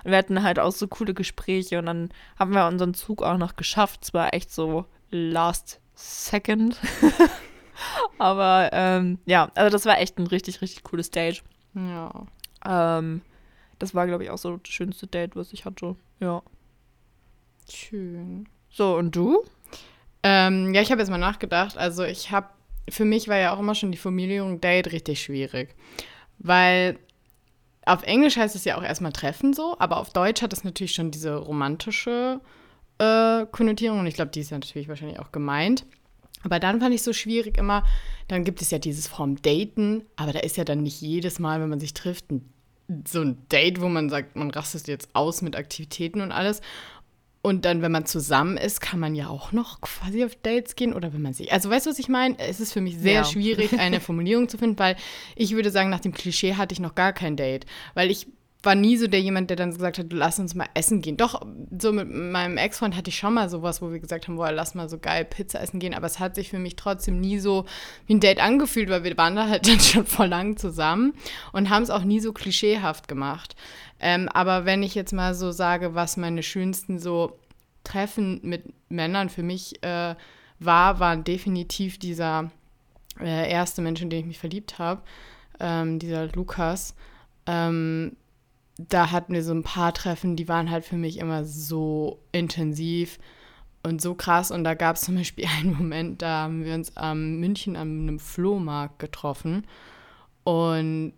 Und wir hatten halt auch so coole Gespräche und dann haben wir unseren Zug auch noch geschafft. Es war echt so last second. Aber ähm, ja, also das war echt ein richtig, richtig cooles Date. Ja. Ähm, das war, glaube ich, auch so das schönste Date, was ich hatte. Ja. Schön. So, und du? Ähm, ja, ich habe jetzt mal nachgedacht. Also ich habe, für mich war ja auch immer schon die Formulierung Date richtig schwierig. Weil auf Englisch heißt es ja auch erstmal treffen so, aber auf Deutsch hat es natürlich schon diese romantische äh, Konnotierung und ich glaube, die ist ja natürlich wahrscheinlich auch gemeint. Aber dann fand ich so schwierig immer, dann gibt es ja dieses Form Daten, aber da ist ja dann nicht jedes Mal, wenn man sich trifft, ein, so ein Date, wo man sagt, man rastet jetzt aus mit Aktivitäten und alles. Und dann, wenn man zusammen ist, kann man ja auch noch quasi auf Dates gehen oder wenn man sich. Also, weißt du, was ich meine? Es ist für mich sehr ja. schwierig, eine Formulierung zu finden, weil ich würde sagen, nach dem Klischee hatte ich noch gar kein Date. Weil ich war nie so der jemand, der dann gesagt hat, lass uns mal essen gehen. Doch, so mit meinem Ex-Freund hatte ich schon mal sowas, wo wir gesagt haben, boah, lass mal so geil Pizza essen gehen. Aber es hat sich für mich trotzdem nie so wie ein Date angefühlt, weil wir waren da halt dann schon vor lang zusammen und haben es auch nie so klischeehaft gemacht. Ähm, aber wenn ich jetzt mal so sage, was meine schönsten so Treffen mit Männern für mich äh, war, waren definitiv dieser äh, erste Mensch, in den ich mich verliebt habe, ähm, dieser Lukas. Ähm, da hatten wir so ein paar Treffen, die waren halt für mich immer so intensiv und so krass. Und da gab es zum Beispiel einen Moment, da haben wir uns am München an einem Flohmarkt getroffen. Und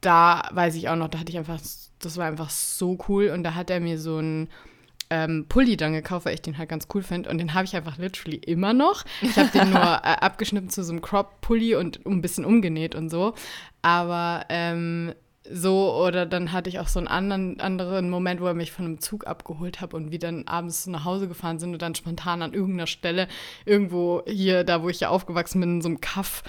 da weiß ich auch noch, da hatte ich einfach, das war einfach so cool. Und da hat er mir so ein ähm, Pulli dann gekauft, weil ich den halt ganz cool finde. Und den habe ich einfach literally immer noch. Ich habe den nur äh, abgeschnitten zu so einem Crop-Pulli und ein bisschen umgenäht und so. Aber ähm, so, oder dann hatte ich auch so einen anderen, anderen Moment, wo er mich von einem Zug abgeholt hat und wir dann abends nach Hause gefahren sind und dann spontan an irgendeiner Stelle, irgendwo hier, da wo ich ja aufgewachsen bin, in so einem Kaff,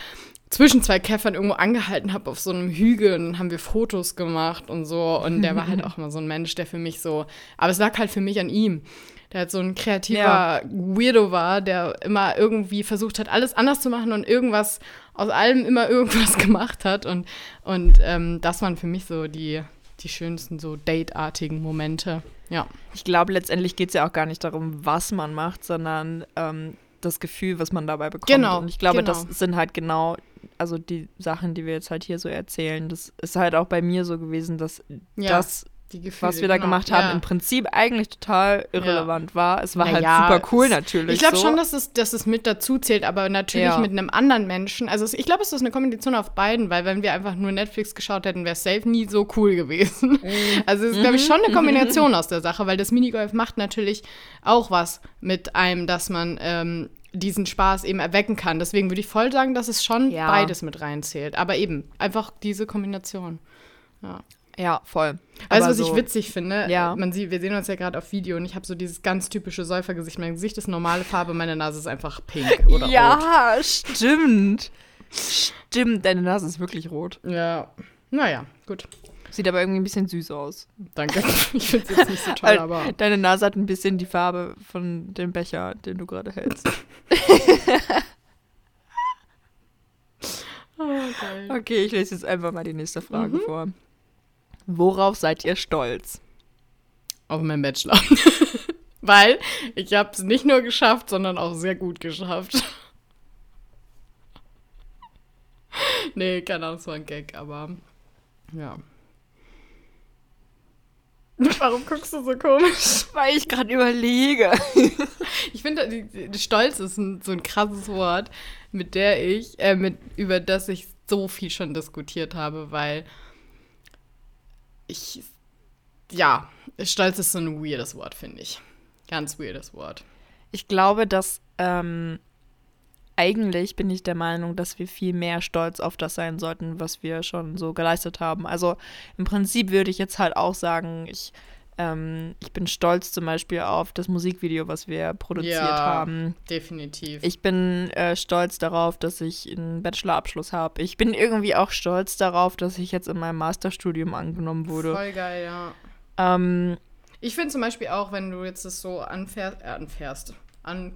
zwischen zwei Käffern irgendwo angehalten habe auf so einem Hügel und dann haben wir Fotos gemacht und so. Und der war halt auch immer so ein Mensch, der für mich so, aber es lag halt für mich an ihm der halt so ein kreativer ja. Weirdo war, der immer irgendwie versucht hat, alles anders zu machen und irgendwas aus allem immer irgendwas gemacht hat. Und, und ähm, das waren für mich so die, die schönsten, so Date-artigen Momente. Ja. Ich glaube, letztendlich geht es ja auch gar nicht darum, was man macht, sondern ähm, das Gefühl, was man dabei bekommt. Genau. Und ich glaube, genau. das sind halt genau also die Sachen, die wir jetzt halt hier so erzählen, das ist halt auch bei mir so gewesen, dass ja. das Gefühle, was wir da genau. gemacht haben, ja. im Prinzip eigentlich total irrelevant ja. war. Es war Na halt ja, super cool natürlich. Ich glaube so. schon, dass es, dass es mit dazu zählt, aber natürlich mit einem anderen Menschen. Also ich glaube, es ist eine Kombination auf beiden, weil wenn wir einfach nur Netflix geschaut hätten, wäre es safe nie so cool gewesen. Mhm. Also es ist, glaube ich, schon eine mhm. Kombination aus der Sache, weil das Minigolf macht natürlich auch was mit einem, dass man ähm, diesen Spaß eben erwecken kann. Deswegen würde ich voll sagen, dass es schon beides mit reinzählt. Aber eben, einfach diese Kombination. Ja. Ja, voll. Weißt du, was so, ich witzig finde? Ja. Man sieht, wir sehen uns ja gerade auf Video und ich habe so dieses ganz typische Säufergesicht. Mein Gesicht ist normale Farbe, meine Nase ist einfach pink oder ja, rot. Ja, stimmt. Stimmt, deine Nase ist wirklich rot. Ja. Naja, gut. Sieht aber irgendwie ein bisschen süß aus. Danke. Ich finde es jetzt nicht so toll, aber. Deine Nase hat ein bisschen die Farbe von dem Becher, den du gerade hältst. oh, okay, ich lese jetzt einfach mal die nächste Frage mhm. vor. Worauf seid ihr stolz? Auf meinen Bachelor. Weil ich habe es nicht nur geschafft, sondern auch sehr gut geschafft. nee, keine Ahnung, es war ein Gag, aber ja. Warum guckst du so komisch? Weil ich gerade überlege. ich finde, Stolz ist ein, so ein krasses Wort, mit der ich, äh, mit, über das ich so viel schon diskutiert habe, weil ich, ja, stolz ist so ein weirdes Wort, finde ich. Ganz weirdes Wort. Ich glaube, dass ähm, eigentlich bin ich der Meinung, dass wir viel mehr stolz auf das sein sollten, was wir schon so geleistet haben. Also im Prinzip würde ich jetzt halt auch sagen, ich ähm, ich bin stolz zum Beispiel auf das Musikvideo, was wir produziert ja, haben. Definitiv. Ich bin äh, stolz darauf, dass ich einen Bachelorabschluss habe. Ich bin irgendwie auch stolz darauf, dass ich jetzt in meinem Masterstudium angenommen wurde. Voll geil, ja. Ähm, ich finde zum Beispiel auch, wenn du jetzt das so anfährst, äh, anfährst, an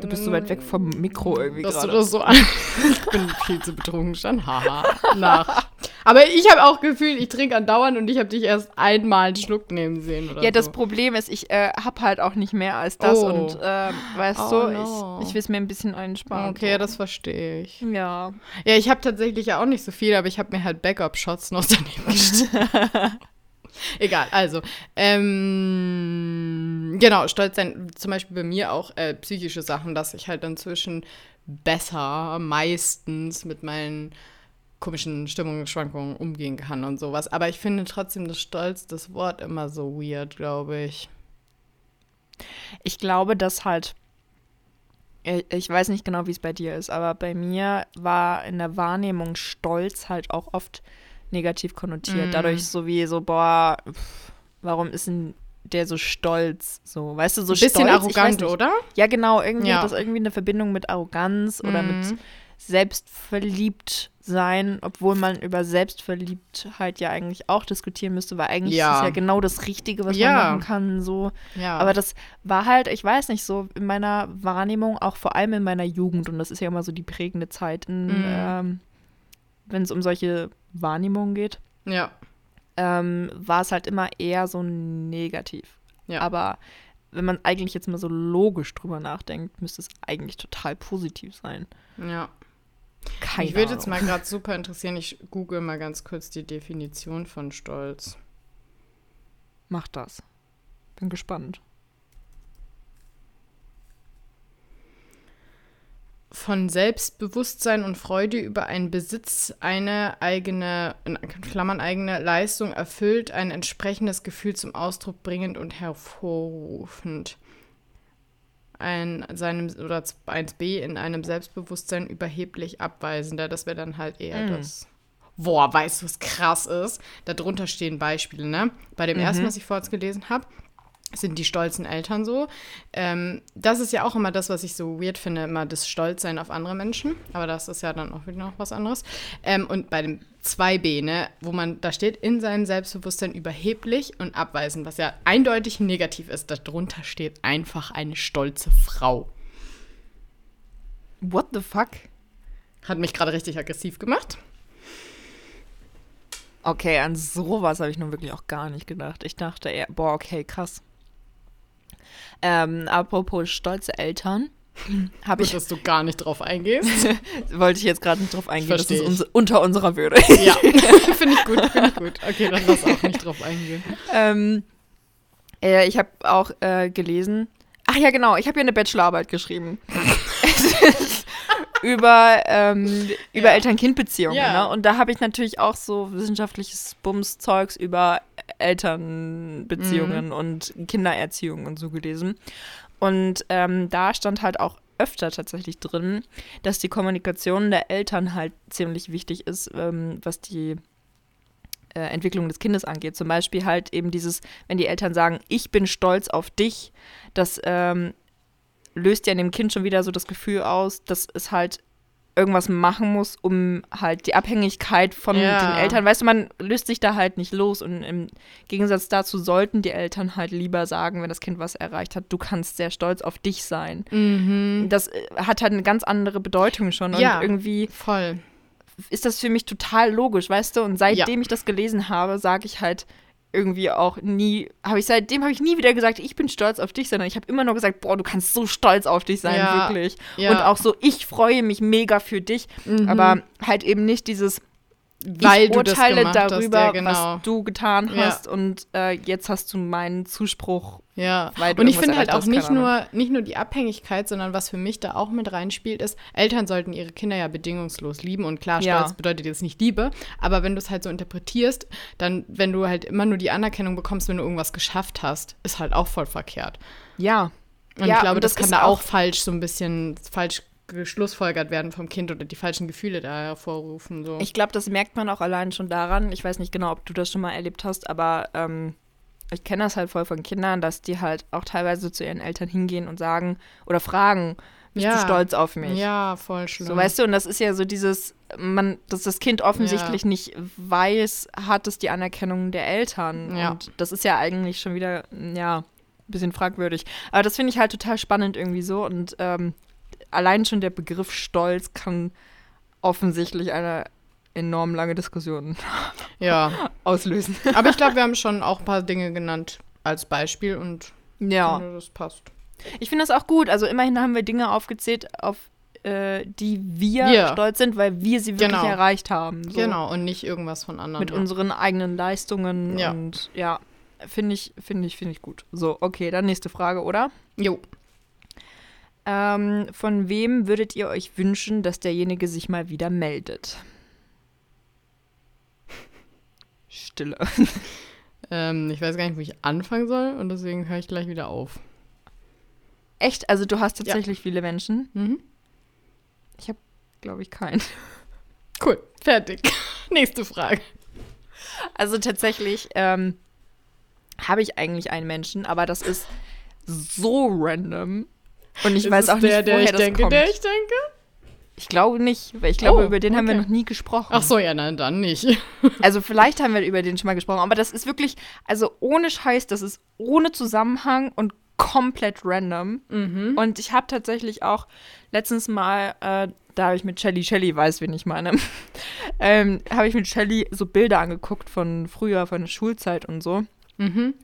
Du bist so weit weg vom Mikro irgendwie gerade. Dass du das so an Ich bin viel zu betrunken schon. Haha. Nach. Aber ich habe auch Gefühl, ich trinke andauernd und ich habe dich erst einmal einen Schluck nehmen sehen. Oder ja, so. das Problem ist, ich äh, habe halt auch nicht mehr als das. Oh. Und äh, weißt oh, du, no. ich, ich will es mir ein bisschen einsparen. Okay, so. das verstehe ich. Ja. Ja, ich habe tatsächlich ja auch nicht so viel, aber ich habe mir halt Backup-Shots noch daneben gestellt. Egal, also, ähm, genau, stolz sein, zum Beispiel bei mir auch äh, psychische Sachen, dass ich halt inzwischen besser meistens mit meinen komischen Stimmungsschwankungen umgehen kann und sowas. Aber ich finde trotzdem das Stolz, das Wort immer so weird, glaube ich. Ich glaube, dass halt, ich weiß nicht genau, wie es bei dir ist, aber bei mir war in der Wahrnehmung Stolz halt auch oft negativ konnotiert. Mm. Dadurch so wie so, boah, warum ist denn der so stolz, so, weißt du, so Ein bisschen stolz, arrogant, oder? Ja, genau, irgendwie ja. hat das irgendwie eine Verbindung mit Arroganz oder mit selbstverliebt sein, obwohl man über Selbstverliebtheit ja eigentlich auch diskutieren müsste, weil eigentlich ja. ist es ja genau das Richtige, was ja. man machen kann, so. Ja. Aber das war halt, ich weiß nicht, so in meiner Wahrnehmung, auch vor allem in meiner Jugend, und das ist ja immer so die prägende Zeit, mhm. ähm, wenn es um solche Wahrnehmungen geht. Ja. Ähm, war es halt immer eher so negativ. Ja. Aber wenn man eigentlich jetzt mal so logisch drüber nachdenkt, müsste es eigentlich total positiv sein. Ja. Keine ich würde jetzt mal gerade super interessieren, ich google mal ganz kurz die Definition von Stolz. Mach das. Bin gespannt. Von Selbstbewusstsein und Freude über einen Besitz, eine eigene, in Klammern eigene Leistung erfüllt, ein entsprechendes Gefühl zum Ausdruck bringend und hervorrufend ein seinem oder 1b in einem Selbstbewusstsein überheblich abweisender. Das wäre dann halt eher mm. das. Boah, weißt du, was krass ist? Darunter stehen Beispiele, ne? Bei dem mhm. ersten, was ich vorhin gelesen habe, sind die stolzen Eltern so. Ähm, das ist ja auch immer das, was ich so weird finde, immer das Stolzsein auf andere Menschen. Aber das ist ja dann auch wieder noch was anderes. Ähm, und bei dem 2b, ne, wo man da steht, in seinem Selbstbewusstsein überheblich und abweisend, was ja eindeutig negativ ist. Darunter steht einfach eine stolze Frau. What the fuck? Hat mich gerade richtig aggressiv gemacht. Okay, an sowas habe ich nun wirklich auch gar nicht gedacht. Ich dachte eher, boah, okay, krass. Ähm, apropos stolze Eltern. Habe ich, dass du gar nicht drauf eingehst. Wollte ich jetzt gerade nicht drauf eingehen. Versteh das ist uns, unter unserer Würde. ja, finde ich gut, finde ich gut. Okay, dann lass auch nicht drauf eingehen. Ähm, äh, ich habe auch äh, gelesen. Ach ja, genau. Ich habe hier eine Bachelorarbeit geschrieben. Über, ähm, über ja. Eltern-Kind-Beziehungen. Ja. Ne? Und da habe ich natürlich auch so wissenschaftliches Bums-Zeugs über Elternbeziehungen mhm. und Kindererziehung und so gelesen. Und ähm, da stand halt auch öfter tatsächlich drin, dass die Kommunikation der Eltern halt ziemlich wichtig ist, ähm, was die äh, Entwicklung des Kindes angeht. Zum Beispiel halt eben dieses, wenn die Eltern sagen, ich bin stolz auf dich, das ähm, löst ja in dem Kind schon wieder so das Gefühl aus, dass es halt irgendwas machen muss, um halt die Abhängigkeit von ja. den Eltern, weißt du, man löst sich da halt nicht los und im Gegensatz dazu sollten die Eltern halt lieber sagen, wenn das Kind was erreicht hat, du kannst sehr stolz auf dich sein. Mhm. Das äh, hat halt eine ganz andere Bedeutung schon ja, und irgendwie voll. ist das für mich total logisch, weißt du, und seitdem ja. ich das gelesen habe, sage ich halt, irgendwie auch nie, habe ich seitdem habe ich nie wieder gesagt, ich bin stolz auf dich, sondern ich habe immer nur gesagt, boah, du kannst so stolz auf dich sein, ja, wirklich. Ja. Und auch so, ich freue mich mega für dich, mhm. aber halt eben nicht dieses, weil ich urteile darüber, hast, ja, genau. was du getan hast ja. und äh, jetzt hast du meinen Zuspruch. Ja, und ich finde halt auch nicht nur, nicht nur die Abhängigkeit, sondern was für mich da auch mit reinspielt, ist, Eltern sollten ihre Kinder ja bedingungslos lieben und klar, Stolz ja. bedeutet jetzt nicht Liebe, aber wenn du es halt so interpretierst, dann, wenn du halt immer nur die Anerkennung bekommst, wenn du irgendwas geschafft hast, ist halt auch voll verkehrt. Ja. Und ich glaube, das, das kann da auch falsch so ein bisschen falsch geschlussfolgert werden vom Kind oder die falschen Gefühle da hervorrufen. So. Ich glaube, das merkt man auch allein schon daran. Ich weiß nicht genau, ob du das schon mal erlebt hast, aber ähm, ich kenne das halt voll von Kindern, dass die halt auch teilweise zu ihren Eltern hingehen und sagen oder fragen, bist ja. du stolz auf mich? Ja, voll schlimm. So, weißt du, und das ist ja so dieses, man, dass das Kind offensichtlich ja. nicht weiß, hat es die Anerkennung der Eltern. Ja. Und das ist ja eigentlich schon wieder, ja, ein bisschen fragwürdig. Aber das finde ich halt total spannend irgendwie so und ähm, allein schon der Begriff Stolz kann offensichtlich eine enorm lange Diskussion ja. auslösen. Aber ich glaube, wir haben schon auch ein paar Dinge genannt als Beispiel und ja. Finde, das passt. Ich finde das auch gut. Also immerhin haben wir Dinge aufgezählt, auf äh, die wir yeah. stolz sind, weil wir sie wirklich genau. erreicht haben. So. Genau, und nicht irgendwas von anderen. Mit ja. unseren eigenen Leistungen ja. und ja, finde ich, finde ich, finde ich gut. So, okay, dann nächste Frage, oder? Jo. Ähm, von wem würdet ihr euch wünschen, dass derjenige sich mal wieder meldet? Stille. ähm, ich weiß gar nicht, wo ich anfangen soll und deswegen höre ich gleich wieder auf. Echt? Also du hast tatsächlich ja. viele Menschen? Mhm. Ich habe, glaube ich, keinen. Cool, fertig. Nächste Frage. Also tatsächlich ähm, habe ich eigentlich einen Menschen, aber das ist so random. Und ich ist weiß auch der, nicht, woher der ich das denke, kommt. Der ich denke? Ich glaube nicht, weil ich glaube, oh, über den okay. haben wir noch nie gesprochen. Ach so, ja, nein, dann nicht. also vielleicht haben wir über den schon mal gesprochen, aber das ist wirklich, also ohne Scheiß, das ist ohne Zusammenhang und komplett random. Mhm. Und ich habe tatsächlich auch letztens mal, äh, da habe ich mit Shelly, Shelly weiß, wen ich meine, ähm, habe ich mit Shelly so Bilder angeguckt von früher, von der Schulzeit und so. Mhm.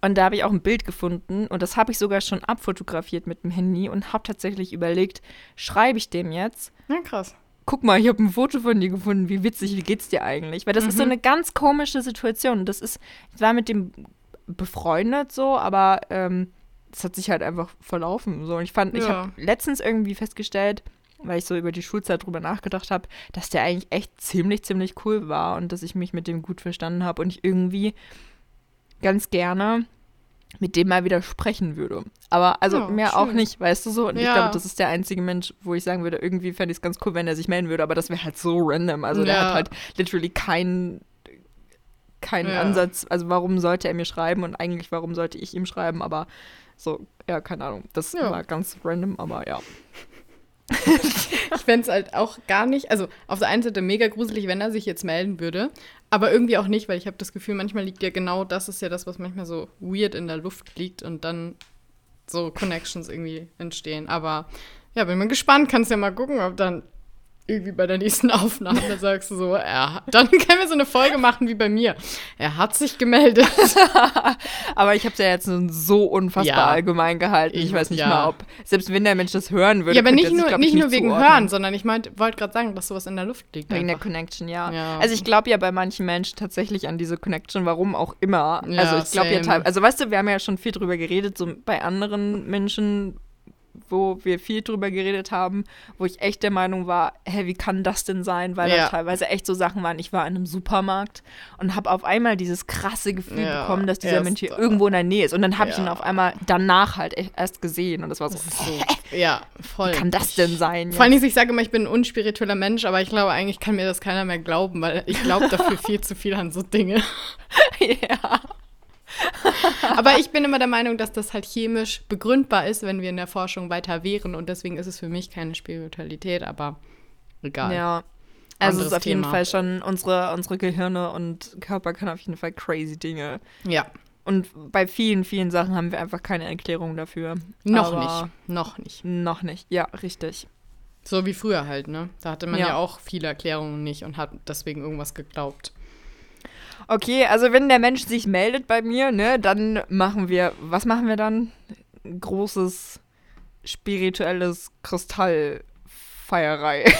Und da habe ich auch ein Bild gefunden und das habe ich sogar schon abfotografiert mit dem Handy und habe tatsächlich überlegt, schreibe ich dem jetzt? Ja, krass. Guck mal, ich habe ein Foto von dir gefunden. Wie witzig, wie geht's dir eigentlich? Weil das mhm. ist so mhm. eine ganz komische Situation. Das ist, ich war mit dem befreundet so, aber ähm, das hat sich halt einfach verlaufen. So. Und ich fand, ja. ich habe letztens irgendwie festgestellt, weil ich so über die Schulzeit drüber nachgedacht habe, dass der eigentlich echt ziemlich, ziemlich cool war und dass ich mich mit dem gut verstanden habe und ich irgendwie ganz gerne mit dem mal wieder sprechen würde. Aber also ja, mehr schön. auch nicht, weißt du so? Und ja. ich glaube, das ist der einzige Mensch, wo ich sagen würde, irgendwie fände ich es ganz cool, wenn er sich melden würde, aber das wäre halt so random. Also ja. der hat halt literally keinen keinen Ansatz, also warum sollte er mir schreiben und eigentlich warum sollte ich ihm schreiben, aber so, ja, keine Ahnung. Das war ganz random, aber ja. ich fände es halt auch gar nicht, also auf der einen Seite mega gruselig, wenn er sich jetzt melden würde, aber irgendwie auch nicht, weil ich habe das Gefühl, manchmal liegt ja genau das ist ja das, was manchmal so weird in der Luft liegt und dann so Connections irgendwie entstehen. Aber ja, bin mal gespannt, kannst ja mal gucken, ob dann irgendwie bei der nächsten Aufnahme da sagst du so, ja, dann können wir so eine Folge machen wie bei mir. Er hat sich gemeldet. Aber ich habe es ja jetzt so unfassbar ja. allgemein gehalten. Ich, weiß nicht ja. mal, ob, selbst wenn der Mensch das hören würde. Ja, aber nicht nur, sich, nicht nur wegen zuordnen. Hören, sondern ich wollte gerade sagen, dass sowas in der Luft liegt. Wegen einfach. der Connection, ja. ja. Also ich glaube ja bei manchen Menschen tatsächlich an diese Connection, warum auch immer. also ich glaube ja teilweise, also weißt du, wir haben ja schon viel drüber geredet, so bei anderen Menschen wo wir viel drüber geredet haben, wo ich echt der Meinung war, hä, wie kann das denn sein? Weil ja. da teilweise echt so Sachen waren. Ich war in einem Supermarkt und habe auf einmal dieses krasse Gefühl ja, bekommen, dass dieser Mensch hier irgendwo in der Nähe ist. Und dann habe ja. ich ihn auf einmal danach halt e-, erst gesehen und das war so, das so ja, voll. Wie kann das denn sein? Vor allem, ich sage immer, ich bin ein unspiritueller Mensch, aber ich glaube, eigentlich kann mir das keiner mehr glauben, weil ich glaube dafür viel zu viel an so Dinge. ja. Aber ich bin immer der Meinung, dass das halt chemisch begründbar ist, wenn wir in der Forschung weiter wären. Und deswegen ist es für mich keine Spiritualität, aber egal. Ja. Also es ist auf Thema. jeden Fall schon, unsere, unsere Gehirne und Körper können auf jeden Fall crazy Dinge. Ja. Und bei vielen, vielen Sachen haben wir einfach keine Erklärung dafür. Noch nicht. Noch nicht. Noch nicht. Ja, richtig. So wie früher halt, ne? Da hatte man ja, ja auch viele Erklärungen nicht und hat deswegen irgendwas geglaubt. Okay, also wenn der Mensch sich meldet bei mir, ne, dann machen wir, was machen wir dann? Großes spirituelles Kristallfeierei. ich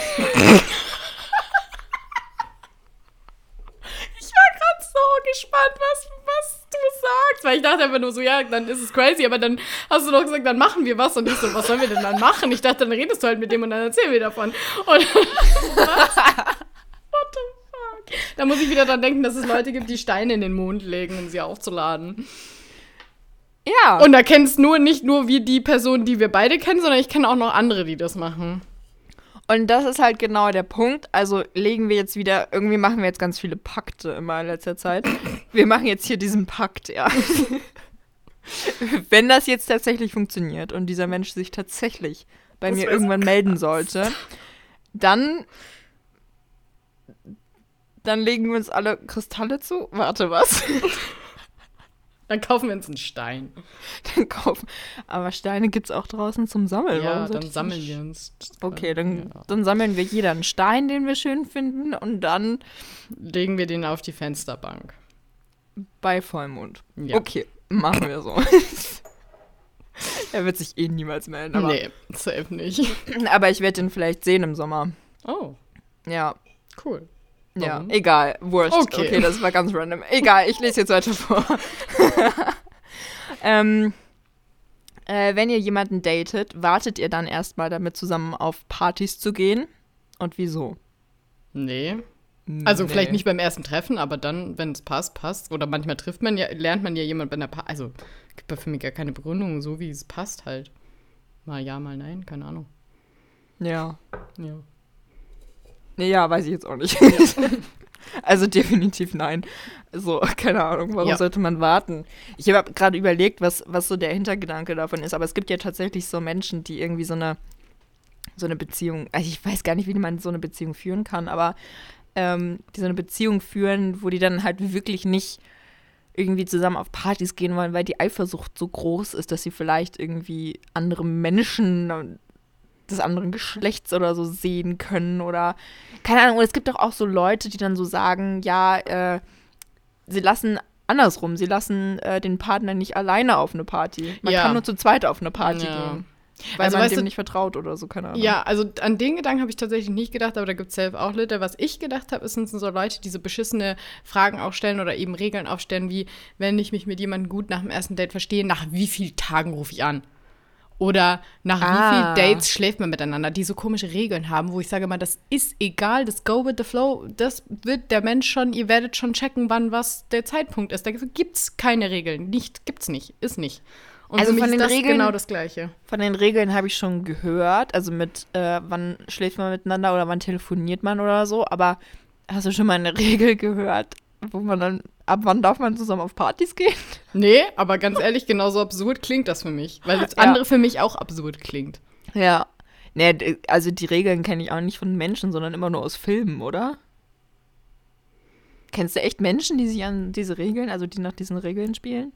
war gerade so gespannt, was, was du sagst. Weil ich dachte einfach nur so, ja, dann ist es crazy, aber dann hast du doch gesagt, dann machen wir was. Und ich so, was sollen wir denn dann machen? Ich dachte, dann redest du halt mit dem und dann erzählen wir davon. Und was? Da muss ich wieder dran denken, dass es Leute gibt, die Steine in den Mond legen, um sie aufzuladen. Ja. Und da kennst nur nicht nur wie die Person, die wir beide kennen, sondern ich kenne auch noch andere, die das machen. Und das ist halt genau der Punkt. Also legen wir jetzt wieder, irgendwie machen wir jetzt ganz viele Pakte immer in letzter Zeit. Wir machen jetzt hier diesen Pakt, ja. Wenn das jetzt tatsächlich funktioniert und dieser Mensch sich tatsächlich bei das mir irgendwann melden sollte, dann dann legen wir uns alle Kristalle zu. Warte, was? Dann kaufen wir uns einen Stein. Dann kaufen. Aber Steine gibt es auch draußen zum Sammeln. Ja, dann sammeln wir uns. Okay, dann, ja. dann sammeln wir jeder einen Stein, den wir schön finden, und dann legen wir den auf die Fensterbank. Bei Vollmond. Ja. Okay, machen wir so. er wird sich eh niemals melden. Aber nee, safe nicht. Aber ich werde ihn vielleicht sehen im Sommer. Oh. Ja. Cool. Ja, egal. Wurscht. Okay. okay, das war ganz random. Egal, ich lese jetzt weiter vor. ähm, äh, wenn ihr jemanden datet, wartet ihr dann erstmal damit zusammen auf Partys zu gehen? Und wieso? Nee. Also nee. vielleicht nicht beim ersten Treffen, aber dann, wenn es passt, passt. Oder manchmal trifft man ja, lernt man ja jemand bei einer Party. Also gibt ja für mich gar keine Begründung, so wie es passt halt. Mal ja, mal nein, keine Ahnung. Ja. Ja. Nee, ja, weiß ich jetzt auch nicht. Also definitiv nein. So, keine Ahnung, warum ja. sollte man warten? Ich habe gerade überlegt, was, was so der Hintergedanke davon ist, aber es gibt ja tatsächlich so Menschen, die irgendwie so eine, so eine Beziehung, also ich weiß gar nicht, wie man so eine Beziehung führen kann, aber ähm, die so eine Beziehung führen, wo die dann halt wirklich nicht irgendwie zusammen auf Partys gehen wollen, weil die Eifersucht so groß ist, dass sie vielleicht irgendwie andere Menschen des anderen Geschlechts oder so sehen können oder keine Ahnung. Und es gibt doch auch so Leute, die dann so sagen, ja, äh, sie lassen andersrum, sie lassen äh, den Partner nicht alleine auf eine Party. Man ja. kann nur zu zweit auf eine Party ja. gehen. Weil also, man dem du, nicht vertraut oder so, keine Ahnung. Ja, also an den Gedanken habe ich tatsächlich nicht gedacht, aber da gibt es selbst auch Leute. Was ich gedacht habe, sind so Leute, die so beschissene Fragen aufstellen oder eben Regeln aufstellen, wie, wenn ich mich mit jemandem gut nach dem ersten Date verstehe, nach wie vielen Tagen rufe ich an? Oder nach ah. wie vielen Dates schläft man miteinander, die so komische Regeln haben, wo ich sage mal, das ist egal, das Go with the Flow, das wird der Mensch schon, ihr werdet schon checken, wann was der Zeitpunkt ist. Da gibt es keine Regeln. Nicht, gibt's nicht, ist nicht. Und also von den Regeln genau das Gleiche. Von den Regeln habe ich schon gehört, also mit äh, wann schläft man miteinander oder wann telefoniert man oder so. Aber hast du schon mal eine Regel gehört, wo man dann ab wann darf man zusammen auf Partys gehen? Nee, aber ganz ehrlich, genauso absurd klingt das für mich, weil das ja. andere für mich auch absurd klingt. Ja. Nee, also die Regeln kenne ich auch nicht von Menschen, sondern immer nur aus Filmen, oder? Kennst du echt Menschen, die sich an diese Regeln, also die nach diesen Regeln spielen?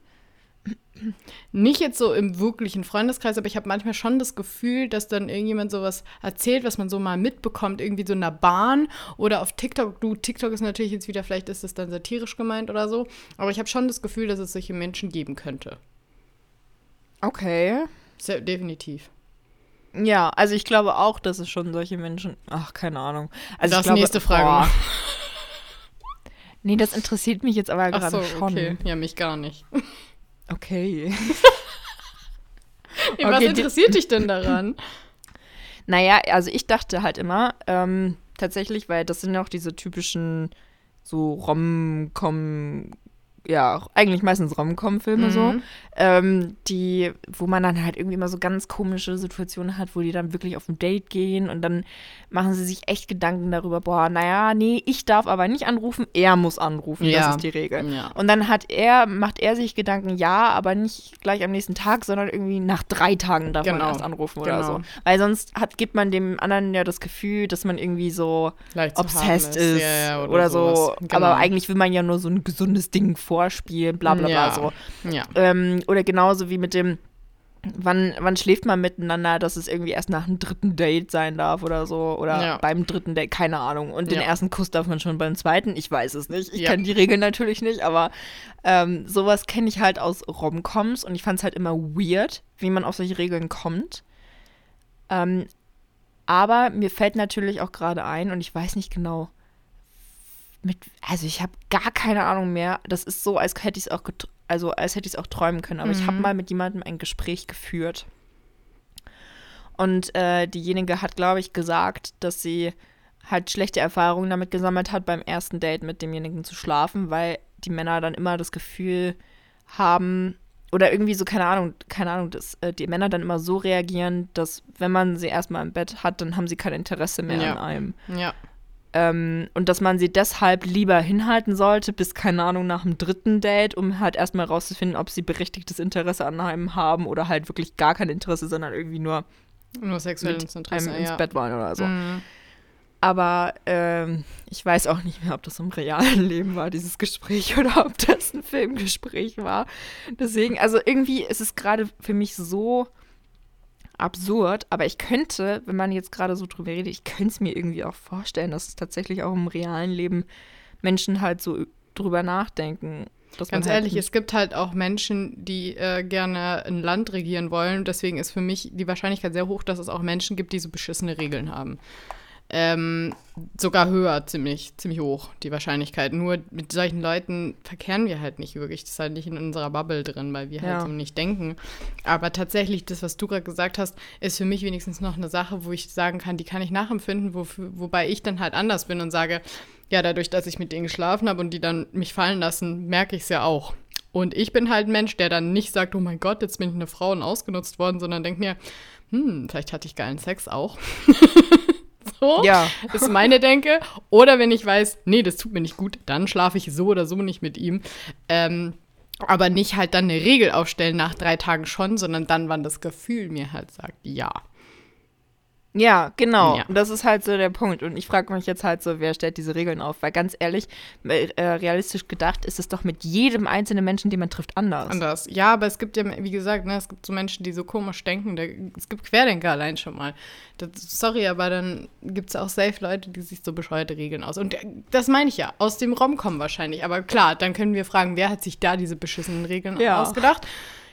Nicht jetzt so im wirklichen Freundeskreis, aber ich habe manchmal schon das Gefühl, dass dann irgendjemand sowas erzählt, was man so mal mitbekommt, irgendwie so in der Bahn oder auf TikTok. Du, TikTok ist natürlich jetzt wieder, vielleicht ist das dann satirisch gemeint oder so, aber ich habe schon das Gefühl, dass es solche Menschen geben könnte. Okay. Sehr, definitiv. Ja, also ich glaube auch, dass es schon solche Menschen. Ach, keine Ahnung. Also das ist die nächste Frage. nee, das interessiert mich jetzt aber gerade so, schon. Okay. Ja, mich gar nicht. Okay. Was okay, interessiert dich denn daran? Naja, also ich dachte halt immer, ähm, tatsächlich, weil das sind ja auch diese typischen so Rom-Com ja, eigentlich meistens Rom-Com-Filme mhm. so, ähm, die, wo man dann halt irgendwie immer so ganz komische Situationen hat, wo die dann wirklich auf ein Date gehen und dann machen sie sich echt Gedanken darüber, boah, naja, nee, ich darf aber nicht anrufen, er muss anrufen, ja. das ist die Regel. Ja. Und dann hat er, macht er sich Gedanken, ja, aber nicht gleich am nächsten Tag, sondern irgendwie nach drei Tagen darf genau. man erst anrufen genau. oder so. Weil sonst hat, gibt man dem anderen ja das Gefühl, dass man irgendwie so obsessed ist, ist ja, oder, oder so. Genau. Aber eigentlich will man ja nur so ein gesundes Ding vor vorspielen, bla bla bla so. Ja. Ähm, oder genauso wie mit dem, wann, wann schläft man miteinander, dass es irgendwie erst nach einem dritten Date sein darf oder so. Oder ja. beim dritten Date, keine Ahnung. Und den ja. ersten Kuss darf man schon beim zweiten, ich weiß es nicht. Ich ja. kenne die Regeln natürlich nicht, aber ähm, sowas kenne ich halt aus Romcoms und ich fand es halt immer weird, wie man auf solche Regeln kommt. Ähm, aber mir fällt natürlich auch gerade ein, und ich weiß nicht genau, mit, also ich habe gar keine Ahnung mehr. Das ist so, als hätte ich es auch, also als hätte ich es auch träumen können. Aber mhm. ich habe mal mit jemandem ein Gespräch geführt. Und äh, diejenige hat, glaube ich, gesagt, dass sie halt schlechte Erfahrungen damit gesammelt hat, beim ersten Date mit demjenigen zu schlafen, weil die Männer dann immer das Gefühl haben, oder irgendwie so, keine Ahnung, keine Ahnung, dass äh, die Männer dann immer so reagieren, dass wenn man sie erstmal im Bett hat, dann haben sie kein Interesse mehr ja. an einem. Ja. Ähm, und dass man sie deshalb lieber hinhalten sollte, bis, keine Ahnung, nach dem dritten Date, um halt erstmal rauszufinden, ob sie berechtigtes Interesse an einem haben oder halt wirklich gar kein Interesse, sondern irgendwie nur, nur sexuelles Interesse einem ins ja. Bett wollen oder so. Mhm. Aber ähm, ich weiß auch nicht mehr, ob das im realen Leben war, dieses Gespräch, oder ob das ein Filmgespräch war. Deswegen, also irgendwie ist es gerade für mich so absurd, aber ich könnte, wenn man jetzt gerade so drüber redet, ich könnte es mir irgendwie auch vorstellen, dass es tatsächlich auch im realen Leben Menschen halt so drüber nachdenken. Ganz halt ehrlich, es gibt halt auch Menschen, die äh, gerne ein Land regieren wollen. Deswegen ist für mich die Wahrscheinlichkeit sehr hoch, dass es auch Menschen gibt, die so beschissene Regeln haben. Ähm, sogar höher, ziemlich, ziemlich hoch, die Wahrscheinlichkeit. Nur mit solchen Leuten verkehren wir halt nicht wirklich. Das ist halt nicht in unserer Bubble drin, weil wir halt ja. halt so nicht denken. Aber tatsächlich, das, was du gerade gesagt hast, ist für mich wenigstens noch eine Sache, wo ich sagen kann, die kann ich nachempfinden, wo, wobei ich dann halt anders bin und sage, ja, dadurch, dass ich mit denen geschlafen habe und die dann mich fallen lassen, merke ich es ja auch. Und ich bin halt ein Mensch, der dann nicht sagt, oh mein Gott, jetzt bin ich eine Frau und ausgenutzt worden, sondern denkt mir, hm, vielleicht hatte ich geilen Sex auch. so ja. ist meine Denke. Oder wenn ich weiß, nee, das tut mir nicht gut, dann schlafe ich so oder so nicht mit ihm. Ähm, aber nicht halt dann eine Regel aufstellen nach drei Tagen schon, sondern dann, wann das Gefühl mir halt sagt, ja. Ja, genau. Ja. Das ist halt so der Punkt. Und ich frage mich jetzt halt so, wer stellt diese Regeln auf? Weil ganz ehrlich, äh, realistisch gedacht ist es doch mit jedem einzelnen Menschen, den man trifft, anders. Anders. Ja, aber es gibt ja, wie gesagt, ne, es gibt so Menschen, die so komisch denken. Da, es gibt Querdenker allein schon mal. Das, sorry, aber dann gibt es auch safe Leute, die sich so bescheuerte Regeln aus. Und das meine ich ja, aus dem Raum kommen wahrscheinlich. Aber klar, dann können wir fragen, wer hat sich da diese beschissenen Regeln ja. ausgedacht?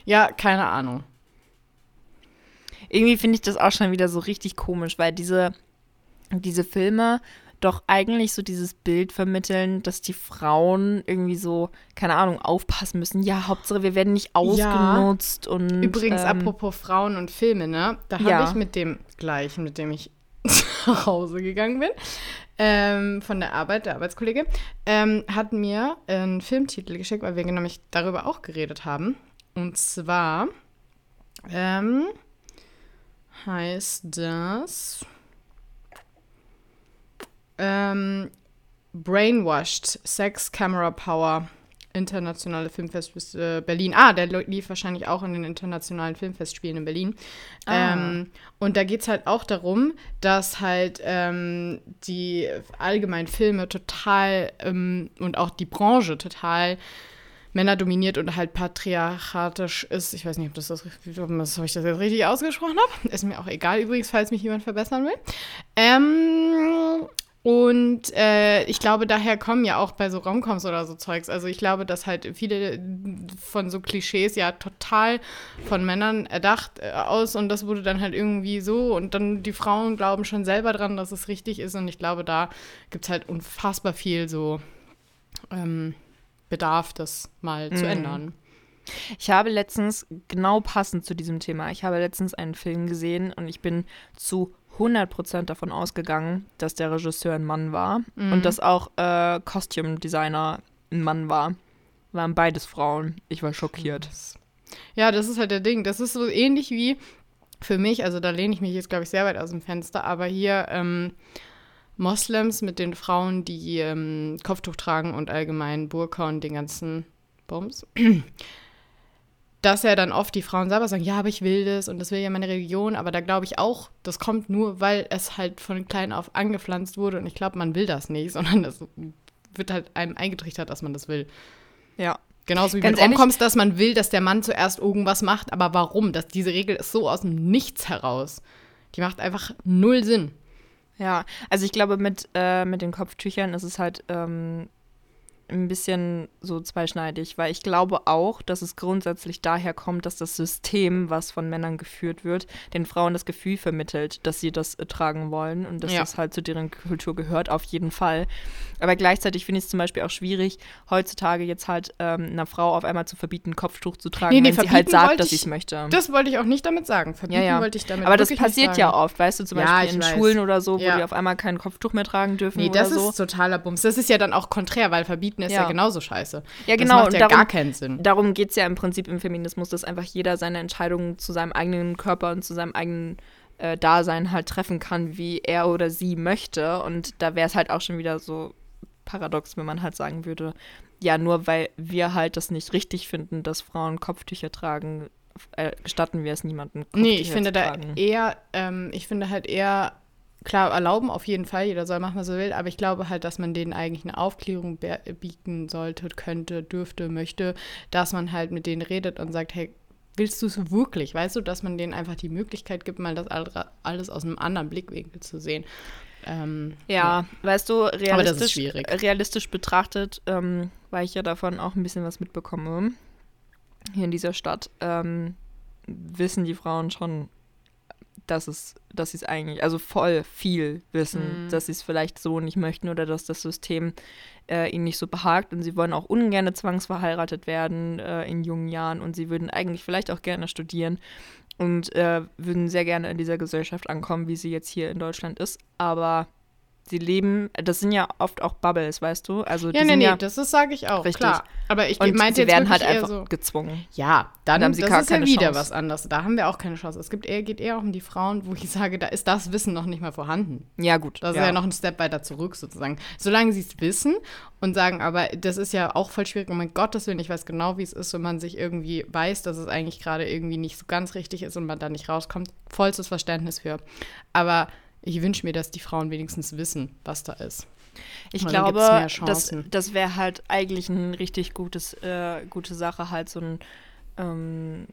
Ja, keine Ahnung irgendwie finde ich das auch schon wieder so richtig komisch, weil diese, diese Filme doch eigentlich so dieses Bild vermitteln, dass die Frauen irgendwie so, keine Ahnung, aufpassen müssen. Ja, Hauptsache, wir werden nicht ausgenutzt ja. und. Übrigens, ähm, apropos Frauen und Filme, ne? Da habe ja. ich mit dem gleichen, mit dem ich nach Hause gegangen bin, ähm, von der Arbeit, der Arbeitskollege, ähm, hat mir einen Filmtitel geschickt, weil wir nämlich darüber auch geredet haben. Und zwar ähm, heißt das ähm, Brainwashed Sex Camera Power internationale Filmfest äh, Berlin. Ah, der lief wahrscheinlich auch in den internationalen Filmfestspielen in Berlin. Ah. Ähm, und da geht es halt auch darum, dass halt ähm, die allgemein Filme total ähm, und auch die Branche total Männer dominiert und halt patriarchatisch ist. Ich weiß nicht, ob das, das, ob ich das jetzt richtig ausgesprochen habe. Ist mir auch egal übrigens, falls mich jemand verbessern will. Ähm, und äh, ich glaube, daher kommen ja auch bei so Romcoms oder so Zeugs. Also ich glaube, dass halt viele von so Klischees ja total von Männern erdacht äh, aus und das wurde dann halt irgendwie so und dann die Frauen glauben schon selber dran, dass es richtig ist und ich glaube, da gibt es halt unfassbar viel so ähm, Bedarf, das mal mhm. zu ändern. Ich habe letztens, genau passend zu diesem Thema, ich habe letztens einen Film gesehen und ich bin zu 100% davon ausgegangen, dass der Regisseur ein Mann war mhm. und dass auch äh, Costume Designer ein Mann war. Waren beides Frauen. Ich war schockiert. Ja, das ist halt der Ding. Das ist so ähnlich wie für mich, also da lehne ich mich jetzt, glaube ich, sehr weit aus dem Fenster, aber hier ähm, Moslems mit den Frauen, die ähm, Kopftuch tragen und allgemein Burka und den ganzen Bums. Dass ja dann oft die Frauen selber sagen, ja, aber ich will das und das will ja meine Religion, aber da glaube ich auch, das kommt nur, weil es halt von klein auf angepflanzt wurde und ich glaube, man will das nicht, sondern das wird halt einem eingetrichtert, dass man das will. Ja. Genauso wie Ganz mit kommst, dass man will, dass der Mann zuerst irgendwas macht, aber warum? Das, diese Regel ist so aus dem Nichts heraus. Die macht einfach null Sinn. Ja, also ich glaube, mit, äh, mit den Kopftüchern ist es halt ähm, ein bisschen so zweischneidig, weil ich glaube auch, dass es grundsätzlich daher kommt, dass das System, was von Männern geführt wird, den Frauen das Gefühl vermittelt, dass sie das äh, tragen wollen und dass ja. das halt zu deren Kultur gehört, auf jeden Fall. Aber gleichzeitig finde ich es zum Beispiel auch schwierig, heutzutage jetzt halt ähm, einer Frau auf einmal zu verbieten, Kopftuch zu tragen, nee, nee, wenn sie halt sagt, dass sie es möchte. Das wollte ich auch nicht damit sagen. Verbieten ja, ja. wollte ich damit Aber das passiert ja oft, weißt du, zum Beispiel in weiß. Schulen oder so, wo die auf einmal kein Kopftuch mehr tragen dürfen. Nee, das ist totaler Bums. Das ist ja dann auch konträr, weil verbieten ist ja, genauso scheiße. Ja, genau. Das macht ja darum, gar keinen Sinn. Darum geht es ja im Prinzip im Feminismus, dass einfach jeder seine Entscheidungen zu seinem eigenen Körper und zu seinem eigenen äh, Dasein halt treffen kann, wie er oder sie möchte. Und da wäre es halt auch schon wieder so paradox, wenn man halt sagen würde, ja, nur weil wir halt das nicht richtig finden, dass Frauen Kopftücher tragen, äh, gestatten wir es niemandem. Kopftücher nee, ich finde da eher, ähm, ich finde halt eher, klar, erlauben auf jeden Fall, jeder soll machen, was er will, aber ich glaube halt, dass man denen eigentlich eine Aufklärung bieten sollte, könnte, dürfte, möchte, dass man halt mit denen redet und sagt, hey, willst du es wirklich? Weißt du, dass man denen einfach die Möglichkeit gibt, mal das alles aus einem anderen Blickwinkel zu sehen. Ähm, ja, ja, weißt du, realistisch, realistisch betrachtet, ähm, weil ich ja davon auch ein bisschen was mitbekomme, hier in dieser Stadt, ähm, wissen die Frauen schon, dass es, dass sie es eigentlich, also voll viel wissen, mhm. dass sie es vielleicht so nicht möchten oder dass das System äh, ihnen nicht so behagt und sie wollen auch ungern zwangsverheiratet werden äh, in jungen Jahren und sie würden eigentlich vielleicht auch gerne studieren und äh, würden sehr gerne in dieser Gesellschaft ankommen, wie sie jetzt hier in Deutschland ist. Aber sie leben, das sind ja oft auch Bubbles, weißt du? Also ja, nee, nee, ja das sage ich auch, richtig. klar. Aber ich und meinte sie werden halt einfach so, gezwungen. Ja, dann, haben sie das ist ja wieder Chance. was anderes. Da haben wir auch keine Chance. Es gibt eher, geht eher um die Frauen, wo ich sage, da ist das Wissen noch nicht mal vorhanden. Ja, gut. Das ja. ist ja noch ein Step weiter zurück sozusagen. Solange sie es wissen und sagen, aber das ist ja auch voll schwierig. Oh mein Gott, das will ich weiß genau, wie es ist, wenn man sich irgendwie weiß, dass es eigentlich gerade irgendwie nicht so ganz richtig ist und man da nicht rauskommt. Vollstes Verständnis für. Aber ich wünsche mir, dass die Frauen wenigstens wissen, was da ist. Ich Und glaube, das, das wäre halt eigentlich eine richtig gutes, äh, gute Sache, halt so, ein, ähm,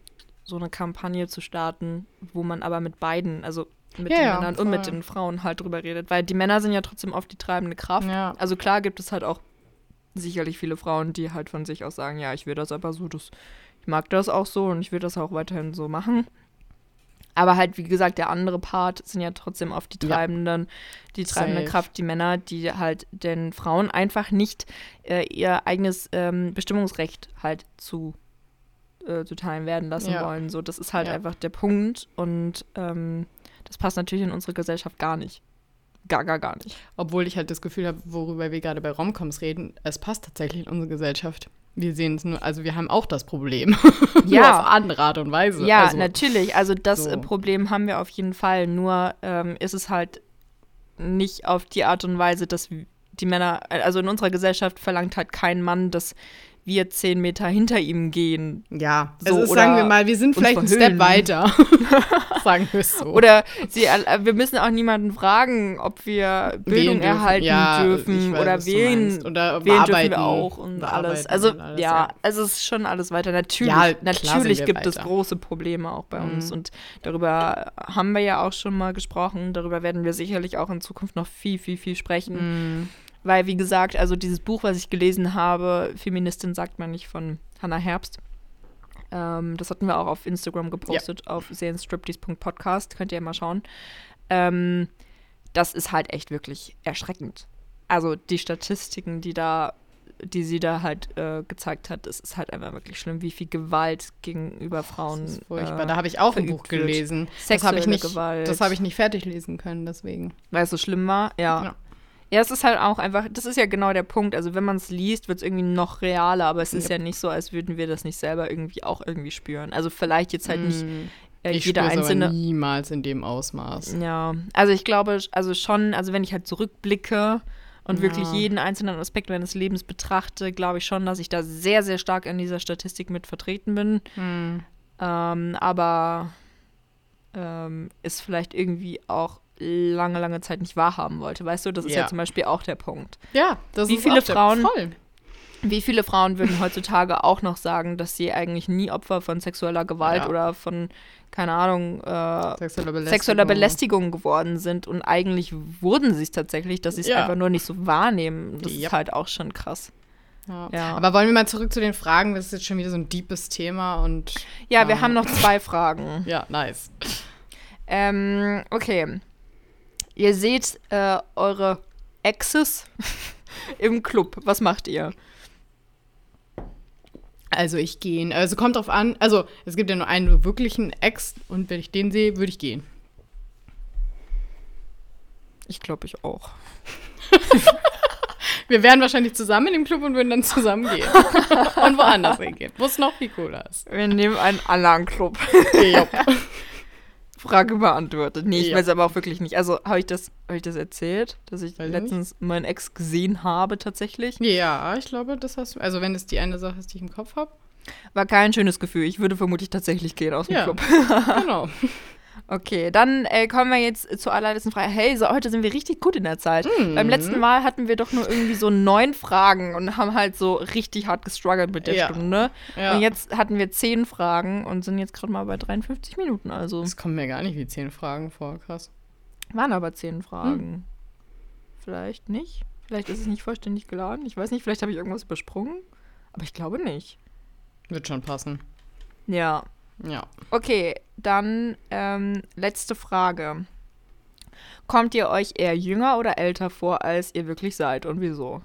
so eine Kampagne zu starten, wo man aber mit beiden, also mit ja, den Männern ja, und mit den Frauen halt drüber redet. Weil die Männer sind ja trotzdem oft die treibende Kraft. Ja. Also klar gibt es halt auch sicherlich viele Frauen, die halt von sich aus sagen, ja, ich will das aber so, das, ich mag das auch so und ich will das auch weiterhin so machen. Aber halt, wie gesagt, der andere Part sind ja trotzdem oft die Treibenden, ja. die treibende Safe. Kraft, die Männer, die halt den Frauen einfach nicht äh, ihr eigenes ähm, Bestimmungsrecht halt zu äh, zuteil werden lassen ja. wollen. So, das ist halt ja. einfach der Punkt und ähm, das passt natürlich in unsere Gesellschaft gar nicht. Gar, gar, gar nicht. Obwohl ich halt das Gefühl habe, worüber wir gerade bei Romcoms reden, es passt tatsächlich in unsere Gesellschaft. Wir sehen es nur, also wir haben auch das Problem. Ja. auf andere Art und Weise. Ja, also, natürlich. Also das so. Problem haben wir auf jeden Fall. Nur ähm, ist es halt nicht auf die Art und Weise, dass die Männer, also in unserer Gesellschaft verlangt halt kein Mann, dass wir zehn Meter hinter ihm gehen. Ja, so, also sagen wir mal, wir sind vielleicht einen Step weiter. sagen wir es so. Oder sie, äh, wir müssen auch niemanden fragen, ob wir Bildung erhalten ja, dürfen weiß, oder wen, oder wen dürfen wir auch und alles. Also und alles, ja, ja, also es ist schon alles weiter. Natürlich, ja, natürlich gibt weiter. es große Probleme auch bei mhm. uns und darüber haben wir ja auch schon mal gesprochen. Darüber werden wir sicherlich auch in Zukunft noch viel, viel, viel sprechen. Mhm. Weil, wie gesagt, also dieses Buch, was ich gelesen habe, Feministin sagt man nicht von Hannah Herbst. Ähm, das hatten wir auch auf Instagram gepostet, ja. auf serienstriptease.podcast. Könnt ihr ja mal schauen. Ähm, das ist halt echt wirklich erschreckend. Also die Statistiken, die da die sie da halt äh, gezeigt hat, es ist halt einfach wirklich schlimm, wie viel Gewalt gegenüber Frauen. Das ist furchtbar. Äh, da habe ich auch ein Buch gelesen. Sexuelle das habe ich nicht, Gewalt. Das habe ich nicht fertig lesen können, deswegen. Weil es so schlimm war, ja. ja. Ja, es ist halt auch einfach, das ist ja genau der Punkt. Also wenn man es liest, wird es irgendwie noch realer, aber es ist ja. ja nicht so, als würden wir das nicht selber irgendwie auch irgendwie spüren. Also vielleicht jetzt halt nicht mm. äh, ich jeder einzelne. Aber niemals in dem Ausmaß. Ja, also ich glaube, also schon, also wenn ich halt zurückblicke und ja. wirklich jeden einzelnen Aspekt meines Lebens betrachte, glaube ich schon, dass ich da sehr, sehr stark in dieser Statistik mit vertreten bin. Mm. Ähm, aber ähm, ist vielleicht irgendwie auch lange, lange Zeit nicht wahrhaben wollte. Weißt du, das ist ja, ja zum Beispiel auch der Punkt. Ja, das wie ist viele Frauen, voll. Wie viele Frauen würden heutzutage auch noch sagen, dass sie eigentlich nie Opfer von sexueller Gewalt ja. oder von, keine Ahnung, äh, sexueller, Belästigung. sexueller, Belästigung. geworden sind und eigentlich wurden sie es tatsächlich, dass sie es ja. einfach nur nicht so wahrnehmen. Das ist halt auch schon krass. Ja. ja. Aber wollen wir mal zurück zu den Fragen? Das ist jetzt schon wieder so ein deepes Thema und. Ja, wir haben noch zwei Fragen. ja, nice. Ähm, okay. Ihr seht äh, eure Exes im Club. Was macht ihr? Also ich gehe. Also kommt drauf an. Also es gibt ja nur einen wirklichen Ex und wenn ich den sehe, würde ich gehen. Ich glaube ich auch. Wir wären wahrscheinlich zusammen im Club und würden dann zusammen gehen. und woanders hingehen, wo es noch viel cooler ist. Wir nehmen einen anderen Club. Frage beantwortet. Nee, ich ja. weiß aber auch wirklich nicht. Also, habe ich, das, hab ich das erzählt, dass ich weiß letztens nicht. meinen Ex gesehen habe tatsächlich? Ja, ich glaube, das hast du. Also, wenn es die eine Sache ist, die ich im Kopf habe. War kein schönes Gefühl. Ich würde vermutlich tatsächlich gehen aus dem ja, Club. genau. Okay, dann äh, kommen wir jetzt zur allerletzten Frage. Hey, so, heute sind wir richtig gut in der Zeit. Mhm. Beim letzten Mal hatten wir doch nur irgendwie so neun Fragen und haben halt so richtig hart gestruggelt mit der ja. Stunde. Ja. Und jetzt hatten wir zehn Fragen und sind jetzt gerade mal bei 53 Minuten. Also. Das kommt mir gar nicht wie zehn Fragen vor, krass. Waren aber zehn Fragen. Hm. Vielleicht nicht. Vielleicht ist es nicht vollständig geladen. Ich weiß nicht, vielleicht habe ich irgendwas übersprungen. Aber ich glaube nicht. Wird schon passen. Ja. Ja. Okay, dann ähm, letzte Frage. Kommt ihr euch eher jünger oder älter vor, als ihr wirklich seid und wieso?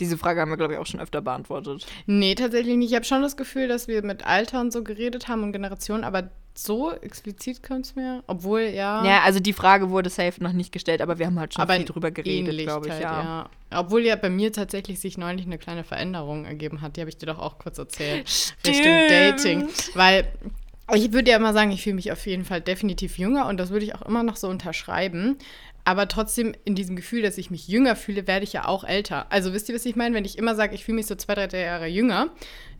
Diese Frage haben wir, glaube ich, auch schon öfter beantwortet. Nee, tatsächlich nicht. Ich habe schon das Gefühl, dass wir mit Alter und so geredet haben und Generationen, aber so explizit kommt es mir. Obwohl, ja. Ja, also die Frage wurde safe noch nicht gestellt, aber wir haben halt schon aber viel drüber geredet, glaube ich, ja. ja. Obwohl ja bei mir tatsächlich sich neulich eine kleine Veränderung ergeben hat. Die habe ich dir doch auch kurz erzählt. Stimmt. Richtung Dating. Weil ich würde ja immer sagen, ich fühle mich auf jeden Fall definitiv jünger und das würde ich auch immer noch so unterschreiben. Aber trotzdem in diesem Gefühl, dass ich mich jünger fühle, werde ich ja auch älter. Also wisst ihr, was ich meine? Wenn ich immer sage, ich fühle mich so zwei, drei Jahre jünger,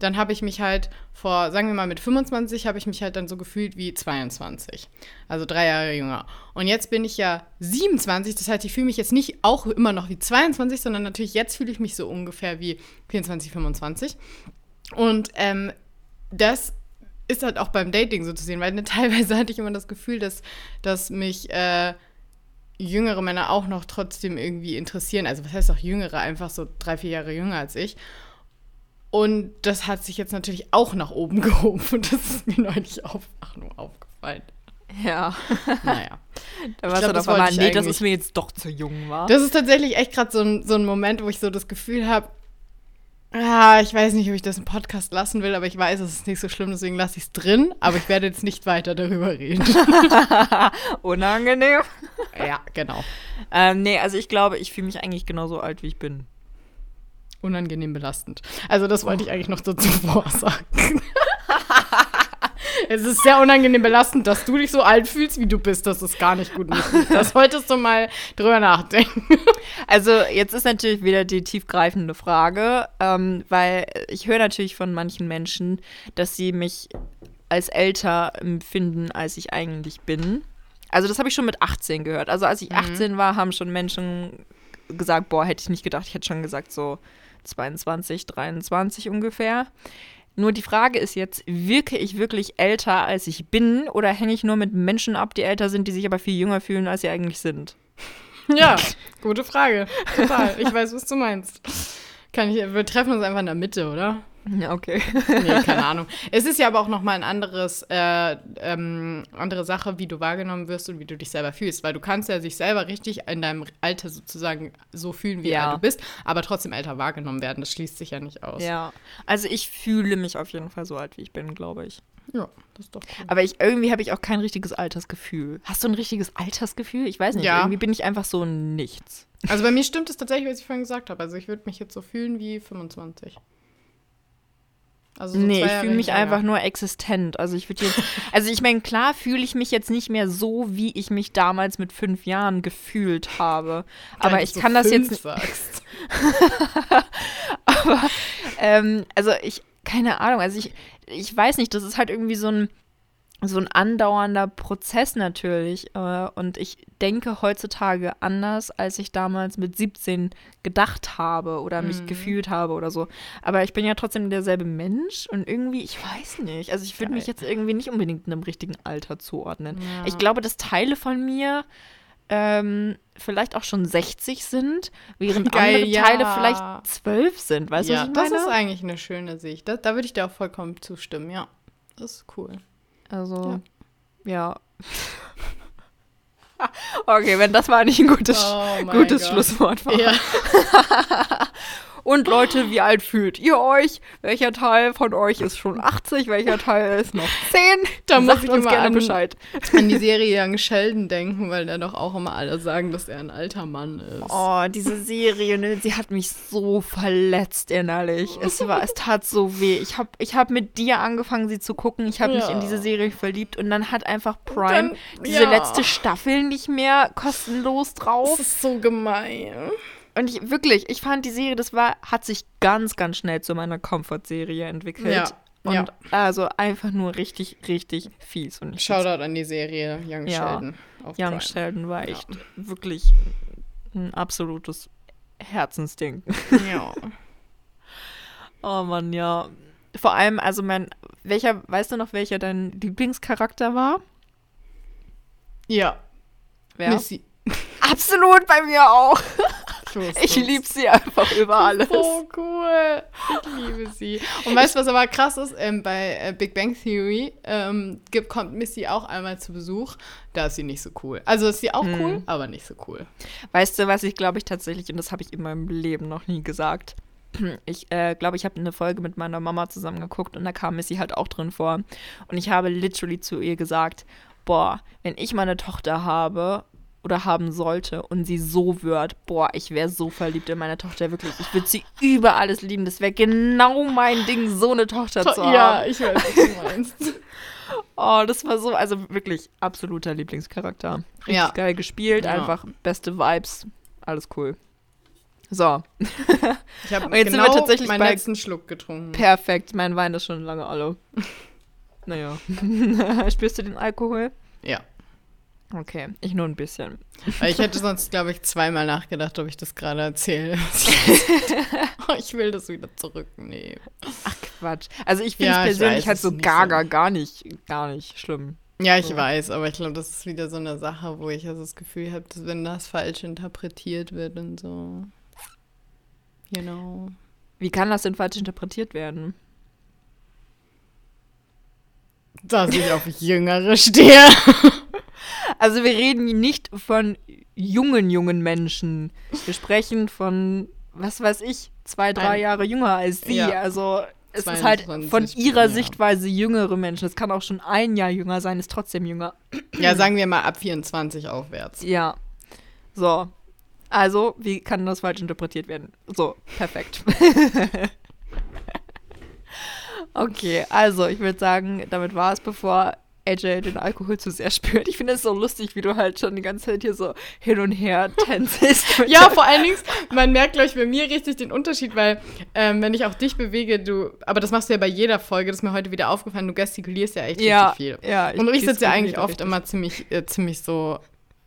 dann habe ich mich halt vor, sagen wir mal mit 25, habe ich mich halt dann so gefühlt wie 22. Also drei Jahre jünger. Und jetzt bin ich ja 27, das heißt, ich fühle mich jetzt nicht auch immer noch wie 22, sondern natürlich jetzt fühle ich mich so ungefähr wie 24, 25. Und ähm, das ist halt auch beim Dating so zu sehen, weil ne, teilweise hatte ich immer das Gefühl, dass, dass mich äh, jüngere Männer auch noch trotzdem irgendwie interessieren. Also was heißt auch jüngere, einfach so drei, vier Jahre jünger als ich. Und das hat sich jetzt natürlich auch nach oben gehoben und das ist mir neulich auf, ach, nur aufgefallen. Ja. Naja. Da warst du doch mal, nee, das ist mir jetzt doch zu jung, war. Das ist tatsächlich echt gerade so ein, so ein Moment, wo ich so das Gefühl habe, Ah, ich weiß nicht, ob ich das im Podcast lassen will, aber ich weiß, es ist nicht so schlimm, deswegen lasse ich es drin. Aber ich werde jetzt nicht weiter darüber reden. Unangenehm. Ja, genau. Ähm, nee, also ich glaube, ich fühle mich eigentlich genauso alt, wie ich bin. Unangenehm belastend. Also das wollte ich eigentlich noch dazu vorsagen. es ist sehr unangenehm belastend, dass du dich so alt fühlst, wie du bist. Das ist gar nicht gut. Das solltest du mal drüber nachdenken. Also jetzt ist natürlich wieder die tiefgreifende Frage, ähm, weil ich höre natürlich von manchen Menschen, dass sie mich als älter empfinden, als ich eigentlich bin. Also das habe ich schon mit 18 gehört. Also als ich 18 mhm. war, haben schon Menschen gesagt, boah, hätte ich nicht gedacht. Ich hätte schon gesagt so 22, 23 ungefähr. Nur die Frage ist jetzt, wirke ich wirklich älter, als ich bin, oder hänge ich nur mit Menschen ab, die älter sind, die sich aber viel jünger fühlen, als sie eigentlich sind? Ja, gute Frage. Total. Ich weiß, was du meinst. Kann ich, wir treffen uns einfach in der Mitte, oder? Ja, okay. nee, keine Ahnung. Es ist ja aber auch nochmal ein anderes, äh, ähm, andere Sache, wie du wahrgenommen wirst und wie du dich selber fühlst. Weil du kannst ja sich selber richtig in deinem Alter sozusagen so fühlen, wie ja. du bist, aber trotzdem älter wahrgenommen werden. Das schließt sich ja nicht aus. Ja. Also ich fühle mich auf jeden Fall so alt, wie ich bin, glaube ich. Ja, das ist doch cool. Aber ich, irgendwie habe ich auch kein richtiges Altersgefühl. Hast du ein richtiges Altersgefühl? Ich weiß nicht. Ja. Irgendwie bin ich einfach so nichts. Also bei mir stimmt es tatsächlich, was ich vorhin gesagt habe. Also ich würde mich jetzt so fühlen wie 25. Also so nee, ich fühle mich einfach nur existent. Also ich würde jetzt, also ich meine, klar fühle ich mich jetzt nicht mehr so, wie ich mich damals mit fünf Jahren gefühlt habe. Aber ich kann das jetzt. Sagst. aber ähm, also ich, keine Ahnung, also ich, ich weiß nicht, das ist halt irgendwie so ein so ein andauernder Prozess natürlich. Äh, und ich denke heutzutage anders, als ich damals mit 17 gedacht habe oder mich mhm. gefühlt habe oder so. Aber ich bin ja trotzdem derselbe Mensch und irgendwie, ich weiß nicht. Also ich würde mich jetzt irgendwie nicht unbedingt in einem richtigen Alter zuordnen. Ja. Ich glaube, dass Teile von mir ähm, vielleicht auch schon 60 sind, während Geil, andere ja. Teile vielleicht 12 sind. Weißt du, ja, was ich meine? Das ist eigentlich eine schöne Sicht. Das, da würde ich dir auch vollkommen zustimmen, ja. Das ist cool. Also, ja. ja. okay, wenn das mal nicht ein gutes, oh gutes Schlusswort war. Ja. Und Leute, wie alt fühlt ihr euch? Welcher Teil von euch ist schon 80? Welcher Teil ist noch 10? Da muss ich uns immer gerne an, Bescheid. an die Serie Young Sheldon denken, weil da doch auch immer alle sagen, dass er ein alter Mann ist. Oh, diese Serie, ne, sie hat mich so verletzt innerlich. Es war, es tat so weh. Ich habe ich hab mit dir angefangen, sie zu gucken. Ich habe ja. mich in diese Serie verliebt und dann hat einfach Prime dann, diese ja. letzte Staffel nicht mehr kostenlos drauf. Das ist so gemein. Und ich wirklich, ich fand die Serie, das war, hat sich ganz, ganz schnell zu meiner Comfort-Serie entwickelt. Ja. Und ja. also einfach nur richtig, richtig fies. Und Shoutout an die Serie Young ja. Sheldon. Young Prime. Sheldon war echt ja. wirklich ein absolutes Herzensding. Ja. oh Mann, ja. Vor allem, also mein, welcher, weißt du noch, welcher dein Lieblingscharakter war? Ja. Wer? Missy. Absolut bei mir auch. Ich liebe sie einfach über alles. So cool. Ich liebe sie. Und weißt du, was aber krass ist? Ähm, bei äh, Big Bang Theory ähm, gibt, kommt Missy auch einmal zu Besuch. Da ist sie nicht so cool. Also ist sie auch hm. cool, aber nicht so cool. Weißt du, was ich glaube ich tatsächlich, und das habe ich in meinem Leben noch nie gesagt, ich äh, glaube, ich habe eine Folge mit meiner Mama zusammen geguckt und da kam Missy halt auch drin vor. Und ich habe literally zu ihr gesagt, boah, wenn ich meine Tochter habe oder haben sollte und sie so wird, boah, ich wäre so verliebt in meine Tochter, wirklich. Ich würde sie über alles lieben. Das wäre genau mein Ding, so eine Tochter to zu haben. Ja, ich weiß, was du meinst. oh, das war so, also wirklich absoluter Lieblingscharakter. Richtig ja. geil gespielt, ja. einfach beste Vibes, alles cool. So. Ich habe jetzt genau sind wir tatsächlich meinen letzten Schluck getrunken. Perfekt, mein Wein ist schon lange alle. naja. Spürst du den Alkohol? Ja. Okay, ich nur ein bisschen. Ich hätte sonst, glaube ich, zweimal nachgedacht, ob ich das gerade erzähle. oh, ich will das wieder zurücknehmen. Ach Quatsch. Also ich finde ja, es persönlich weiß, halt so gaga so. gar nicht, gar nicht schlimm. Ja, ich so. weiß, aber ich glaube, das ist wieder so eine Sache, wo ich also das Gefühl habe, dass wenn das falsch interpretiert wird und so. Genau. Wie kann das denn falsch interpretiert werden? Dass ich auf Jüngere stehe. Also wir reden nicht von jungen, jungen Menschen. Wir sprechen von, was weiß ich, zwei, drei Ein, Jahre jünger als sie. Ja. Also es 22, ist halt von ihrer ja. Sichtweise jüngere Menschen. Es kann auch schon ein Jahr jünger sein, ist trotzdem jünger. Ja, sagen wir mal ab 24 aufwärts. Ja. So. Also, wie kann das falsch interpretiert werden? So, perfekt. okay, also ich würde sagen, damit war es, bevor AJ den Alkohol zu sehr spürt. Ich finde es so lustig, wie du halt schon die ganze Zeit hier so hin und her tänzest. ja, vor allen Dingen, man merkt, glaube ich, bei mir richtig den Unterschied, weil ähm, wenn ich auch dich bewege, du, aber das machst du ja bei jeder Folge, das ist mir heute wieder aufgefallen, du gestikulierst ja echt ja, richtig viel. Ja, ich und ich sitze ja eigentlich oft richtig. immer ziemlich, äh, ziemlich so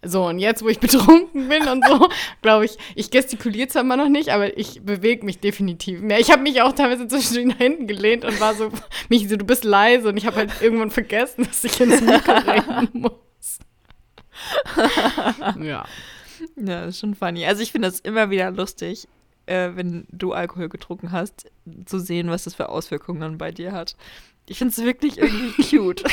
so, und jetzt, wo ich betrunken bin und so, glaube ich, ich gestikuliere zwar immer noch nicht, aber ich bewege mich definitiv mehr. Ich habe mich auch teilweise zwischen nach hinten gelehnt und war so, mich so, du bist leise und ich habe halt irgendwann vergessen, dass ich ins Mikro reden muss. ja. Ja, ist schon funny. Also ich finde das immer wieder lustig, äh, wenn du Alkohol getrunken hast, zu sehen, was das für Auswirkungen dann bei dir hat. Ich finde es wirklich irgendwie cute.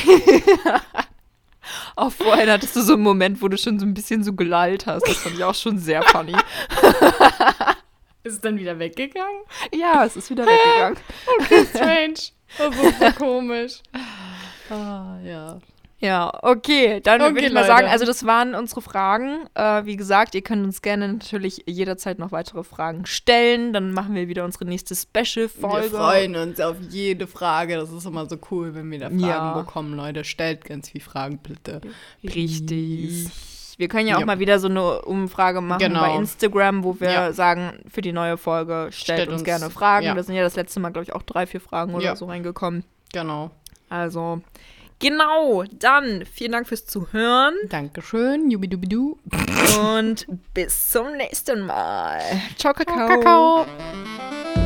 Auch vorhin hattest du so einen Moment, wo du schon so ein bisschen so gelallt hast. Das fand ich auch schon sehr funny. Ist es dann wieder weggegangen? Ja, es ist wieder weggegangen. okay, strange. Das ist so komisch. Ah, ja. Ja, okay, dann okay, würde ich mal Leute. sagen, also das waren unsere Fragen. Äh, wie gesagt, ihr könnt uns gerne natürlich jederzeit noch weitere Fragen stellen. Dann machen wir wieder unsere nächste Special-Folge. Wir freuen uns auf jede Frage. Das ist immer so cool, wenn wir da Fragen ja. bekommen, Leute. Stellt ganz viele Fragen, bitte. Richtig. Wir können ja auch ja. mal wieder so eine Umfrage machen genau. bei Instagram, wo wir ja. sagen, für die neue Folge stellt, stellt uns, uns, gerne Fragen. Da sind ja das letzte Mal, glaube ich, auch drei, vier Fragen oder so reingekommen. Genau. Also, Genau, dann vielen Dank fürs Zuhören. Dankeschön, jubidubidu. Und bis zum nächsten Mal. Ciao, Kakao. Ciao, Kakao.